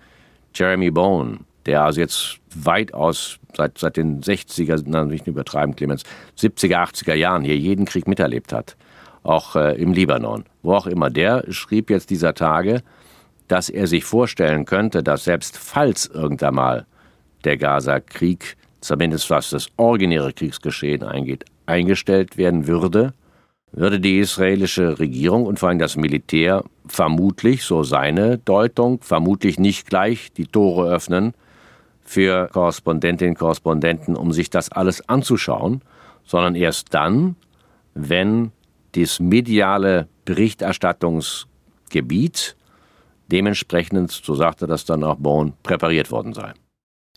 Jeremy Bone, der also jetzt weitaus seit, seit den 60er, na, nicht übertreiben, Clemens, 70er, 80er Jahren hier jeden Krieg miterlebt hat. Auch äh, im Libanon, wo auch immer. Der schrieb jetzt dieser Tage, dass er sich vorstellen könnte, dass selbst falls irgendwann mal der Gaza-Krieg, zumindest was das originäre Kriegsgeschehen eingeht, eingestellt werden würde, würde die israelische Regierung und vor allem das Militär vermutlich, so seine Deutung, vermutlich nicht gleich die Tore öffnen für Korrespondentinnen und Korrespondenten, um sich das alles anzuschauen, sondern erst dann, wenn das mediale Berichterstattungsgebiet dementsprechend, so sagte das dann auch Bone, präpariert worden sei.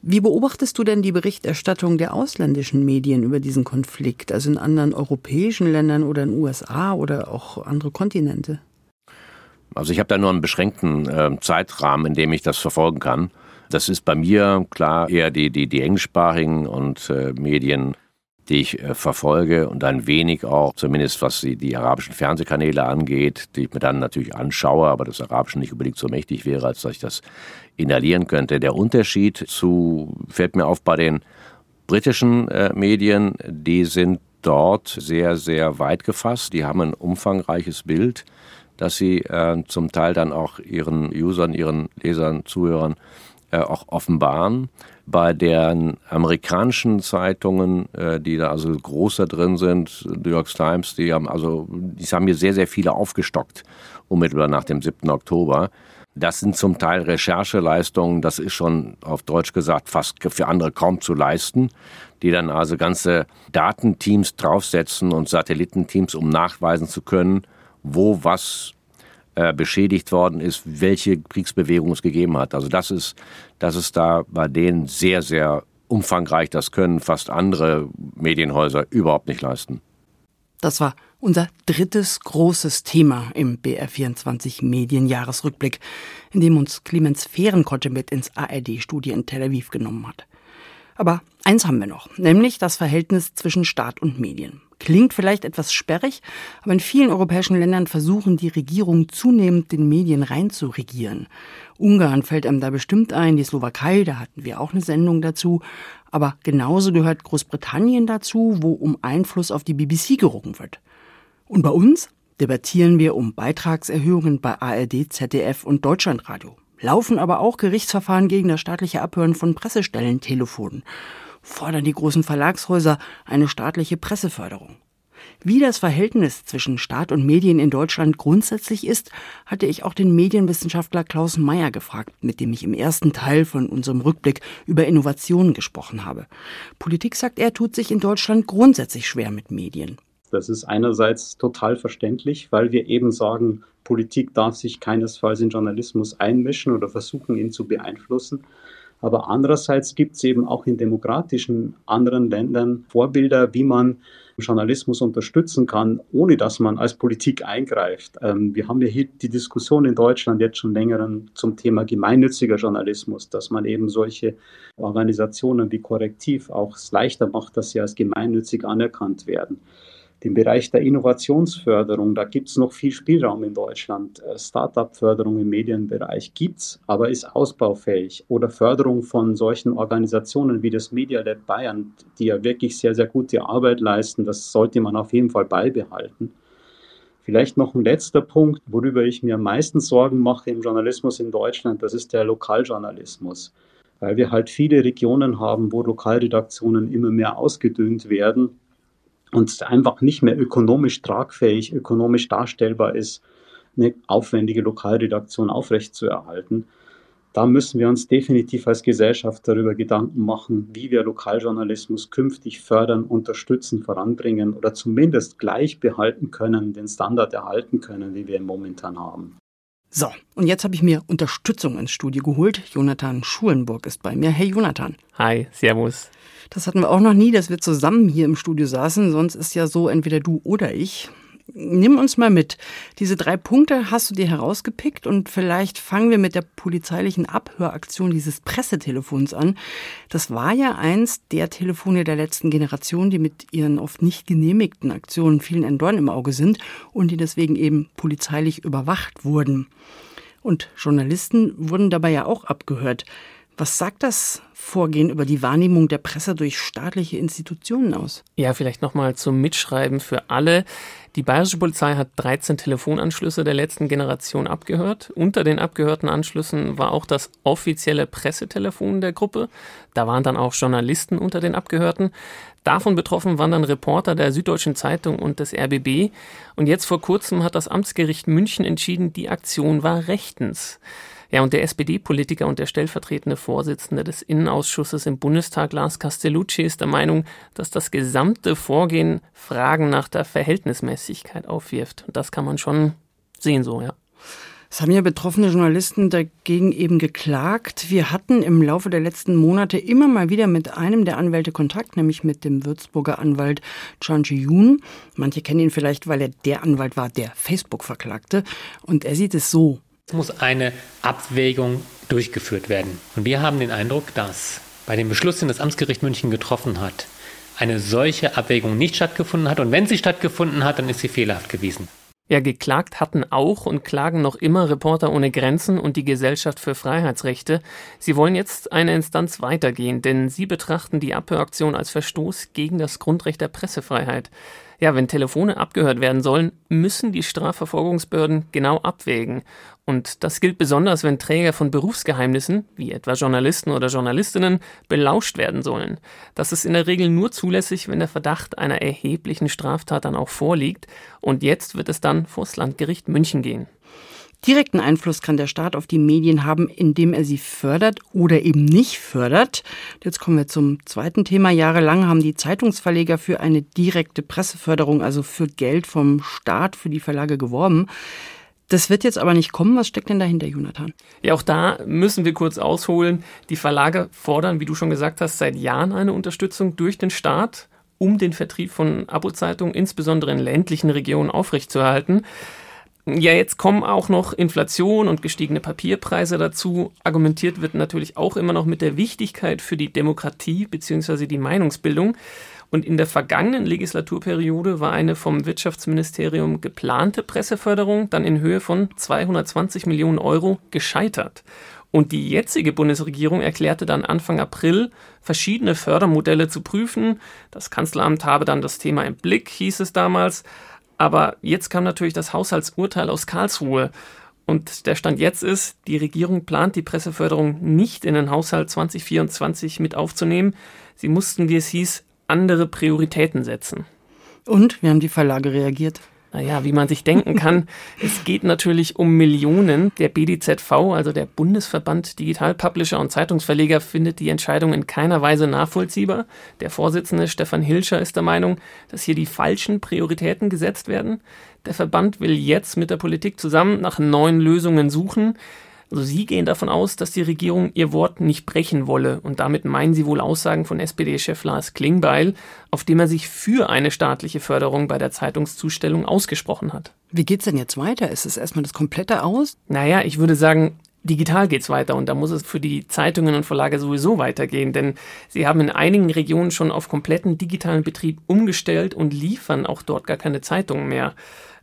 Wie beobachtest du denn die Berichterstattung der ausländischen Medien über diesen Konflikt, also in anderen europäischen Ländern oder in den USA oder auch andere Kontinente? Also ich habe da nur einen beschränkten äh, Zeitrahmen, in dem ich das verfolgen kann. Das ist bei mir klar eher die, die, die englischsprachigen und äh, Medien. die ich äh, verfolge und ein wenig auch, zumindest was die, die arabischen Fernsehkanäle angeht, die ich mir dann natürlich anschaue, aber das Arabische nicht unbedingt so mächtig wäre, als dass ich das inhalieren könnte. Der Unterschied zu, fällt mir auf bei den britischen äh, Medien, die sind dort sehr, sehr weit gefasst. Die haben ein umfangreiches Bild, das sie äh, zum Teil dann auch ihren Usern, ihren Lesern, Zuhörern äh, auch offenbaren. Bei den amerikanischen Zeitungen, äh, die da also großer drin sind, New York Times, die haben also, die haben hier sehr, sehr viele aufgestockt, unmittelbar nach dem 7. Oktober. Das sind zum Teil Rechercheleistungen, das ist schon auf Deutsch gesagt fast für andere kaum zu leisten, die dann also ganze Datenteams draufsetzen und Satellitenteams, um nachweisen zu können, wo was äh, beschädigt worden ist, welche Kriegsbewegung es gegeben hat. Also das ist, das ist da bei denen sehr, sehr umfangreich. Das können fast andere Medienhäuser überhaupt nicht leisten. Das war unser drittes großes Thema im BR24 Medienjahresrückblick, in dem uns Clemens Fehrenkotte mit ins ARD-Studio in Tel Aviv genommen hat. Aber eins haben wir noch, nämlich das Verhältnis zwischen Staat und Medien. Klingt vielleicht etwas sperrig, aber in vielen europäischen Ländern versuchen die Regierungen zunehmend den Medien reinzuregieren. Ungarn fällt einem da bestimmt ein, die Slowakei, da hatten wir auch eine Sendung dazu. Aber genauso gehört Großbritannien dazu, wo um Einfluss auf die BBC gerungen wird. Und bei uns debattieren wir um Beitragserhöhungen bei ARD, ZDF und Deutschlandradio. Laufen aber auch Gerichtsverfahren gegen das staatliche Abhören von Pressestellentelefonen. Fordern die großen Verlagshäuser eine staatliche Presseförderung. Wie das Verhältnis zwischen Staat und Medien in Deutschland grundsätzlich ist, hatte ich auch den Medienwissenschaftler Klaus Meyer gefragt, mit dem ich im ersten Teil von unserem Rückblick über Innovationen gesprochen habe. Politik, sagt er, tut sich in Deutschland grundsätzlich schwer mit Medien. Das ist einerseits total verständlich, weil wir eben sagen, Politik darf sich keinesfalls in Journalismus einmischen oder versuchen, ihn zu beeinflussen. Aber andererseits gibt es eben auch in demokratischen anderen Ländern Vorbilder, wie man Journalismus unterstützen kann, ohne dass man als Politik eingreift. Ähm, wir haben ja hier die Diskussion in Deutschland jetzt schon länger zum Thema gemeinnütziger Journalismus, dass man eben solche Organisationen wie Korrektiv auch leichter macht, dass sie als gemeinnützig anerkannt werden. Den Bereich der Innovationsförderung, da gibt es noch viel Spielraum in Deutschland. Äh, Startup-Förderung im Medienbereich gibt es, aber ist ausbaufähig. Oder Förderung von solchen Organisationen wie das Media Lab Bayern, die ja wirklich sehr, sehr gute Arbeit leisten. Das sollte man auf jeden Fall beibehalten. Vielleicht noch ein letzter Punkt, worüber ich mir am meisten Sorgen mache im Journalismus in Deutschland, das ist der Lokaljournalismus. Weil wir halt viele Regionen haben, wo Lokalredaktionen immer mehr ausgedünnt werden und einfach nicht mehr ökonomisch tragfähig, ökonomisch darstellbar ist, eine aufwendige Lokalredaktion aufrechtzuerhalten. Da müssen wir uns definitiv als Gesellschaft darüber Gedanken machen, wie wir Lokaljournalismus künftig fördern, unterstützen, voranbringen oder zumindest gleich behalten können, den Standard erhalten können, wie wir ihn momentan haben. So, und jetzt habe ich mir Unterstützung ins Studio geholt. Jonathan Schulenburg ist bei mir. Hey Jonathan. Hi, Servus. Das hatten wir auch noch nie, dass wir zusammen hier im Studio saßen. Sonst ist ja so entweder du oder ich. Nimm uns mal mit. Diese drei Punkte hast du dir herausgepickt und vielleicht fangen wir mit der polizeilichen Abhöraktion dieses Pressetelefons an. Das war ja eins der Telefone der letzten Generation, die mit ihren oft nicht genehmigten Aktionen vielen ein Dorn im Auge sind und die deswegen eben polizeilich überwacht wurden. Und Journalisten wurden dabei ja auch abgehört. Was sagt das Vorgehen über die Wahrnehmung der Presse durch staatliche Institutionen aus? Ja, vielleicht nochmal zum Mitschreiben für alle. Die bayerische Polizei hat 13 Telefonanschlüsse der letzten Generation abgehört. Unter den abgehörten Anschlüssen war auch das offizielle Pressetelefon der Gruppe. Da waren dann auch Journalisten unter den Abgehörten. Davon betroffen waren dann Reporter der Süddeutschen Zeitung und des RBB. Und jetzt vor kurzem hat das Amtsgericht München entschieden, die Aktion war rechtens. Ja, und der SPD-Politiker und der stellvertretende Vorsitzende des Innenausschusses im Bundestag, Lars Castellucci, ist der Meinung, dass das gesamte Vorgehen Fragen nach der Verhältnismäßigkeit aufwirft. Und das kann man schon sehen so, ja. Es haben ja betroffene Journalisten dagegen eben geklagt. Wir hatten im Laufe der letzten Monate immer mal wieder mit einem der Anwälte Kontakt, nämlich mit dem Würzburger Anwalt Chan Ji-yoon. Manche kennen ihn vielleicht, weil er der Anwalt war, der Facebook verklagte. Und er sieht es so. Es muss eine Abwägung durchgeführt werden. Und wir haben den Eindruck, dass bei dem Beschluss, den das Amtsgericht München getroffen hat, eine solche Abwägung nicht stattgefunden hat. Und wenn sie stattgefunden hat, dann ist sie fehlerhaft gewesen. Ja, geklagt hatten auch und klagen noch immer Reporter ohne Grenzen und die Gesellschaft für Freiheitsrechte. Sie wollen jetzt eine Instanz weitergehen, denn sie betrachten die Abhöraktion als Verstoß gegen das Grundrecht der Pressefreiheit. Ja, wenn Telefone abgehört werden sollen, müssen die Strafverfolgungsbehörden genau abwägen. Und das gilt besonders, wenn Träger von Berufsgeheimnissen, wie etwa Journalisten oder Journalistinnen, belauscht werden sollen. Das ist in der Regel nur zulässig, wenn der Verdacht einer erheblichen Straftat dann auch vorliegt. Und jetzt wird es dann vors Landgericht München gehen. Direkten Einfluss kann der Staat auf die Medien haben, indem er sie fördert oder eben nicht fördert. Jetzt kommen wir zum zweiten Thema. Jahrelang haben die Zeitungsverleger für eine direkte Presseförderung, also für Geld vom Staat für die Verlage geworben. Das wird jetzt aber nicht kommen. Was steckt denn dahinter, Jonathan? Ja, auch da müssen wir kurz ausholen. Die Verlage fordern, wie du schon gesagt hast, seit Jahren eine Unterstützung durch den Staat, um den Vertrieb von Abo-Zeitungen, insbesondere in ländlichen Regionen, aufrechtzuerhalten. Ja, jetzt kommen auch noch Inflation und gestiegene Papierpreise dazu. Argumentiert wird natürlich auch immer noch mit der Wichtigkeit für die Demokratie bzw. die Meinungsbildung. Und in der vergangenen Legislaturperiode war eine vom Wirtschaftsministerium geplante Presseförderung dann in Höhe von 220 Millionen Euro gescheitert. Und die jetzige Bundesregierung erklärte dann Anfang April, verschiedene Fördermodelle zu prüfen. Das Kanzleramt habe dann das Thema im Blick, hieß es damals. Aber jetzt kam natürlich das Haushaltsurteil aus Karlsruhe. Und der Stand jetzt ist, die Regierung plant die Presseförderung nicht in den Haushalt 2024 mit aufzunehmen. Sie mussten, wie es hieß, andere Prioritäten setzen. Und wie haben die Verlage reagiert? Naja, wie man sich denken kann, es geht natürlich um Millionen. Der BDZV, also der Bundesverband Digital Publisher und Zeitungsverleger, findet die Entscheidung in keiner Weise nachvollziehbar. Der Vorsitzende Stefan Hilscher ist der Meinung, dass hier die falschen Prioritäten gesetzt werden. Der Verband will jetzt mit der Politik zusammen nach neuen Lösungen suchen. Also Sie gehen davon aus, dass die Regierung ihr Wort nicht brechen wolle und damit meinen Sie wohl Aussagen von SPD-Chef Lars Klingbeil, auf dem er sich für eine staatliche Förderung bei der Zeitungszustellung ausgesprochen hat. Wie geht's denn jetzt weiter? Ist es erstmal das komplette aus? Naja, ich würde sagen, Digital geht's weiter und da muss es für die Zeitungen und Verlage sowieso weitergehen, denn sie haben in einigen Regionen schon auf kompletten digitalen Betrieb umgestellt und liefern auch dort gar keine Zeitungen mehr.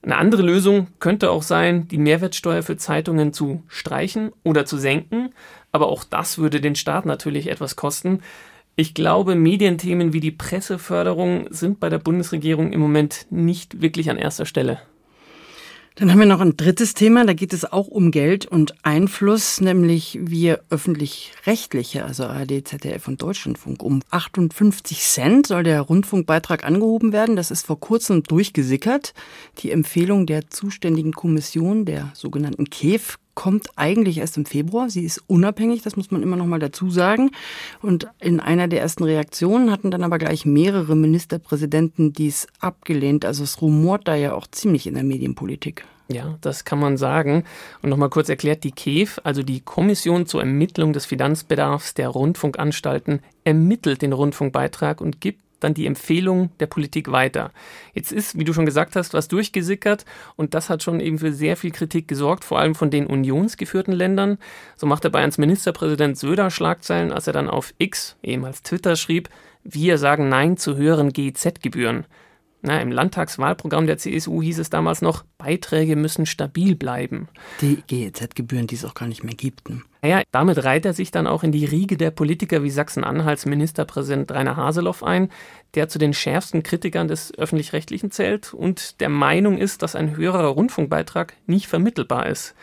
Eine andere Lösung könnte auch sein, die Mehrwertsteuer für Zeitungen zu streichen oder zu senken, aber auch das würde den Staat natürlich etwas kosten. Ich glaube, Medienthemen wie die Presseförderung sind bei der Bundesregierung im Moment nicht wirklich an erster Stelle. Dann haben wir noch ein drittes Thema, da geht es auch um Geld und Einfluss, nämlich wir öffentlich-rechtliche, also ARD, ZDF und Deutschlandfunk. Um 58 Cent soll der Rundfunkbeitrag angehoben werden. Das ist vor kurzem durchgesickert. Die Empfehlung der zuständigen Kommission, der sogenannten KEF, kommt eigentlich erst im Februar. Sie ist unabhängig, das muss man immer noch mal dazu sagen. Und in einer der ersten Reaktionen hatten dann aber gleich mehrere Ministerpräsidenten dies abgelehnt. Also es rumort da ja auch ziemlich in der Medienpolitik. Ja, das kann man sagen. Und nochmal kurz erklärt, die KEF, also die Kommission zur Ermittlung des Finanzbedarfs der Rundfunkanstalten, ermittelt den Rundfunkbeitrag und gibt dann die Empfehlung der Politik weiter. Jetzt ist, wie du schon gesagt hast, was durchgesickert und das hat schon eben für sehr viel Kritik gesorgt, vor allem von den unionsgeführten Ländern. So machte Bayerns Ministerpräsident Söder Schlagzeilen, als er dann auf X, ehemals Twitter, schrieb, wir sagen Nein zu höheren GZ-Gebühren. Na, Im Landtagswahlprogramm der CSU hieß es damals noch, Beiträge müssen stabil bleiben. Die GEZ-Gebühren, die es auch gar nicht mehr gibt. Ne? Naja, damit reiht er sich dann auch in die Riege der Politiker wie Sachsen-Anhalts Ministerpräsident Rainer Haseloff ein, der zu den schärfsten Kritikern des Öffentlich-Rechtlichen zählt und der Meinung ist, dass ein höherer Rundfunkbeitrag nicht vermittelbar ist.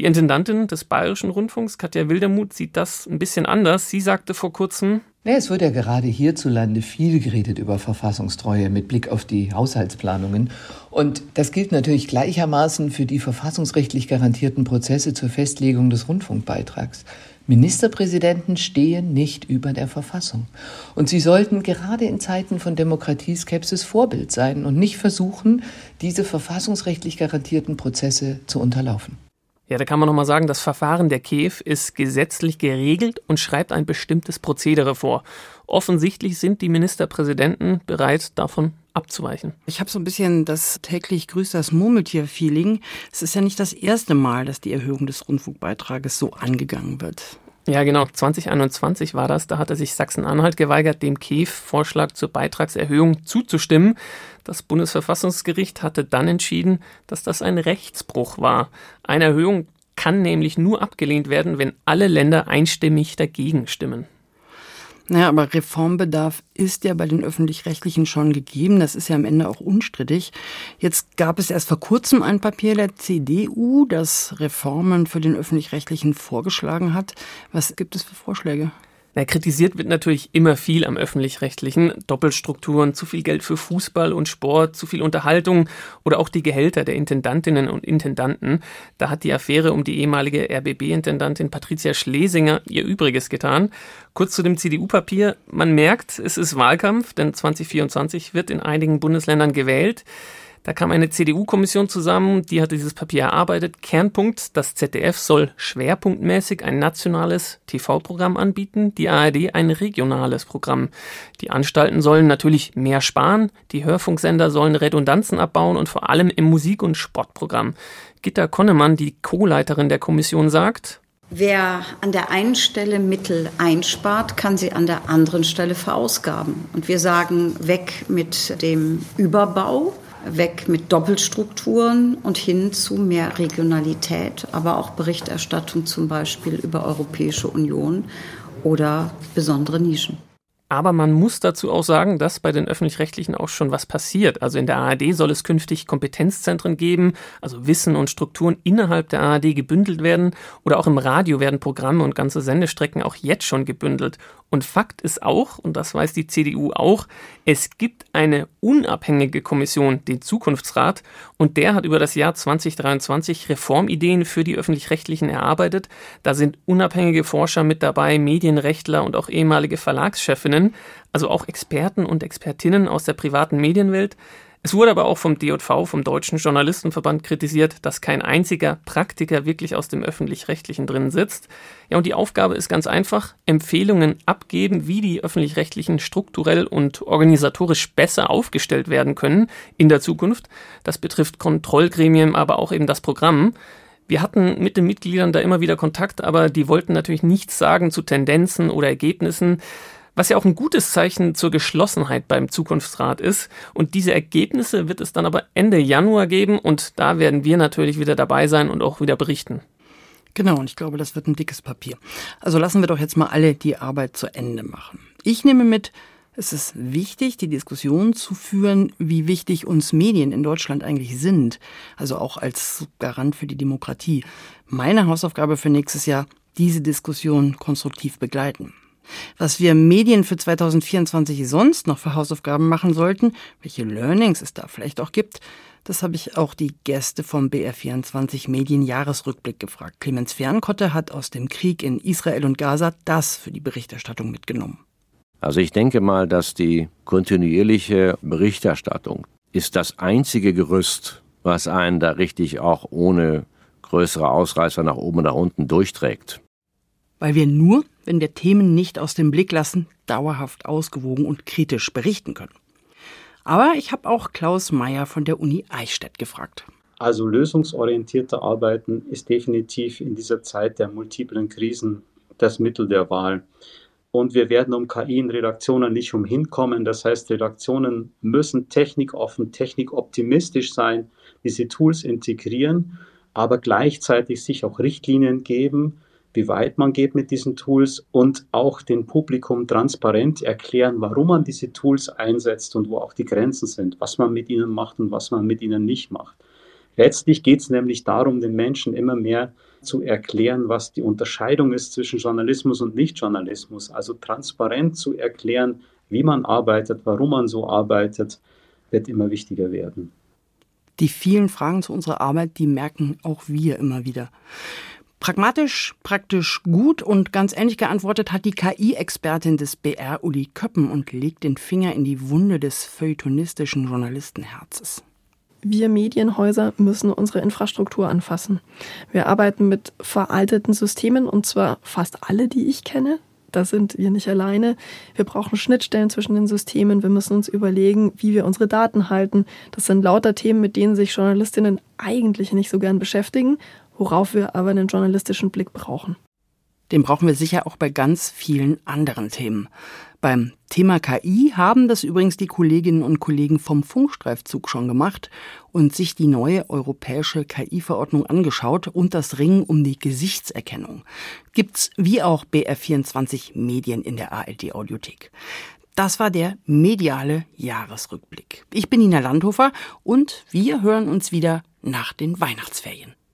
Die Intendantin des Bayerischen Rundfunks, Katja Wildermuth, sieht das ein bisschen anders. Sie sagte vor kurzem, ja, es wird ja gerade hierzulande viel geredet über Verfassungstreue mit Blick auf die Haushaltsplanungen. Und das gilt natürlich gleichermaßen für die verfassungsrechtlich garantierten Prozesse zur Festlegung des Rundfunkbeitrags. Ministerpräsidenten stehen nicht über der Verfassung. Und sie sollten gerade in Zeiten von Demokratieskepsis Vorbild sein und nicht versuchen, diese verfassungsrechtlich garantierten Prozesse zu unterlaufen. Ja, da kann man nochmal sagen, das Verfahren der KEF ist gesetzlich geregelt und schreibt ein bestimmtes Prozedere vor. Offensichtlich sind die Ministerpräsidenten bereit, davon abzuweichen. Ich habe so ein bisschen das täglich grüßt das Murmeltier-Feeling. Es ist ja nicht das erste Mal, dass die Erhöhung des Rundfunkbeitrages so angegangen wird. Ja, genau. 2021 war das. Da hatte sich Sachsen-Anhalt geweigert, dem KEF-Vorschlag zur Beitragserhöhung zuzustimmen. Das Bundesverfassungsgericht hatte dann entschieden, dass das ein Rechtsbruch war. Eine Erhöhung kann nämlich nur abgelehnt werden, wenn alle Länder einstimmig dagegen stimmen. Naja, aber Reformbedarf ist ja bei den öffentlich-rechtlichen schon gegeben. Das ist ja am Ende auch unstrittig. Jetzt gab es erst vor kurzem ein Papier der CDU, das Reformen für den öffentlich-rechtlichen vorgeschlagen hat. Was gibt es für Vorschläge? Na, kritisiert wird natürlich immer viel am öffentlich-rechtlichen. Doppelstrukturen, zu viel Geld für Fußball und Sport, zu viel Unterhaltung oder auch die Gehälter der Intendantinnen und Intendanten. Da hat die Affäre um die ehemalige RBB-Intendantin Patricia Schlesinger ihr Übriges getan. Kurz zu dem CDU-Papier. Man merkt, es ist Wahlkampf, denn 2024 wird in einigen Bundesländern gewählt. Da kam eine CDU-Kommission zusammen, die hatte dieses Papier erarbeitet. Kernpunkt, das ZDF soll schwerpunktmäßig ein nationales TV-Programm anbieten, die ARD ein regionales Programm. Die Anstalten sollen natürlich mehr sparen, die Hörfunksender sollen Redundanzen abbauen und vor allem im Musik- und Sportprogramm. Gitta Konnemann, die Co-Leiterin der Kommission, sagt, Wer an der einen Stelle Mittel einspart, kann sie an der anderen Stelle verausgaben. Und wir sagen weg mit dem Überbau weg mit Doppelstrukturen und hin zu mehr Regionalität, aber auch Berichterstattung zum Beispiel über Europäische Union oder besondere Nischen. Aber man muss dazu auch sagen, dass bei den öffentlich-rechtlichen auch schon was passiert. Also in der ARD soll es künftig Kompetenzzentren geben, also Wissen und Strukturen innerhalb der ARD gebündelt werden. Oder auch im Radio werden Programme und ganze Sendestrecken auch jetzt schon gebündelt. Und Fakt ist auch, und das weiß die CDU auch, es gibt eine unabhängige Kommission, den Zukunftsrat, und der hat über das Jahr 2023 Reformideen für die öffentlich-rechtlichen erarbeitet. Da sind unabhängige Forscher mit dabei, Medienrechtler und auch ehemalige Verlagschefinnen, also auch Experten und Expertinnen aus der privaten Medienwelt. Es wurde aber auch vom DJV, vom Deutschen Journalistenverband, kritisiert, dass kein einziger Praktiker wirklich aus dem öffentlich-rechtlichen drin sitzt. Ja, und die Aufgabe ist ganz einfach, Empfehlungen abgeben, wie die öffentlich-rechtlichen strukturell und organisatorisch besser aufgestellt werden können in der Zukunft. Das betrifft Kontrollgremien, aber auch eben das Programm. Wir hatten mit den Mitgliedern da immer wieder Kontakt, aber die wollten natürlich nichts sagen zu Tendenzen oder Ergebnissen was ja auch ein gutes Zeichen zur Geschlossenheit beim Zukunftsrat ist. Und diese Ergebnisse wird es dann aber Ende Januar geben und da werden wir natürlich wieder dabei sein und auch wieder berichten. Genau, und ich glaube, das wird ein dickes Papier. Also lassen wir doch jetzt mal alle die Arbeit zu Ende machen. Ich nehme mit, es ist wichtig, die Diskussion zu führen, wie wichtig uns Medien in Deutschland eigentlich sind, also auch als Garant für die Demokratie. Meine Hausaufgabe für nächstes Jahr, diese Diskussion konstruktiv begleiten. Was wir Medien für 2024 sonst noch für Hausaufgaben machen sollten, welche Learnings es da vielleicht auch gibt, das habe ich auch die Gäste vom BR24 Medienjahresrückblick gefragt. Clemens Fernkotte hat aus dem Krieg in Israel und Gaza das für die Berichterstattung mitgenommen. Also ich denke mal, dass die kontinuierliche Berichterstattung ist das einzige Gerüst, was einen da richtig auch ohne größere Ausreißer nach oben und nach unten durchträgt. Weil wir nur wenn wir Themen nicht aus dem Blick lassen, dauerhaft ausgewogen und kritisch berichten können. Aber ich habe auch Klaus Meyer von der Uni Eichstätt gefragt. Also lösungsorientierte Arbeiten ist definitiv in dieser Zeit der multiplen Krisen das Mittel der Wahl. Und wir werden um KI in Redaktionen nicht umhin kommen. Das heißt, Redaktionen müssen technikoffen, technikoptimistisch sein, diese Tools integrieren, aber gleichzeitig sich auch Richtlinien geben, wie weit man geht mit diesen Tools und auch dem Publikum transparent erklären, warum man diese Tools einsetzt und wo auch die Grenzen sind, was man mit ihnen macht und was man mit ihnen nicht macht. Letztlich geht es nämlich darum, den Menschen immer mehr zu erklären, was die Unterscheidung ist zwischen Journalismus und Nichtjournalismus. Also transparent zu erklären, wie man arbeitet, warum man so arbeitet, wird immer wichtiger werden. Die vielen Fragen zu unserer Arbeit, die merken auch wir immer wieder. Pragmatisch, praktisch gut und ganz ähnlich geantwortet hat die KI-Expertin des BR Uli Köppen und legt den Finger in die Wunde des feuilletonistischen Journalistenherzes. Wir Medienhäuser müssen unsere Infrastruktur anfassen. Wir arbeiten mit veralteten Systemen und zwar fast alle, die ich kenne. Da sind wir nicht alleine. Wir brauchen Schnittstellen zwischen den Systemen. Wir müssen uns überlegen, wie wir unsere Daten halten. Das sind lauter Themen, mit denen sich Journalistinnen eigentlich nicht so gern beschäftigen worauf wir aber einen journalistischen Blick brauchen. Den brauchen wir sicher auch bei ganz vielen anderen Themen. Beim Thema KI haben das übrigens die Kolleginnen und Kollegen vom Funkstreifzug schon gemacht und sich die neue europäische KI-Verordnung angeschaut und das Ringen um die Gesichtserkennung. Gibt's wie auch BR24 Medien in der ARD Audiothek. Das war der mediale Jahresrückblick. Ich bin Nina Landhofer und wir hören uns wieder nach den Weihnachtsferien.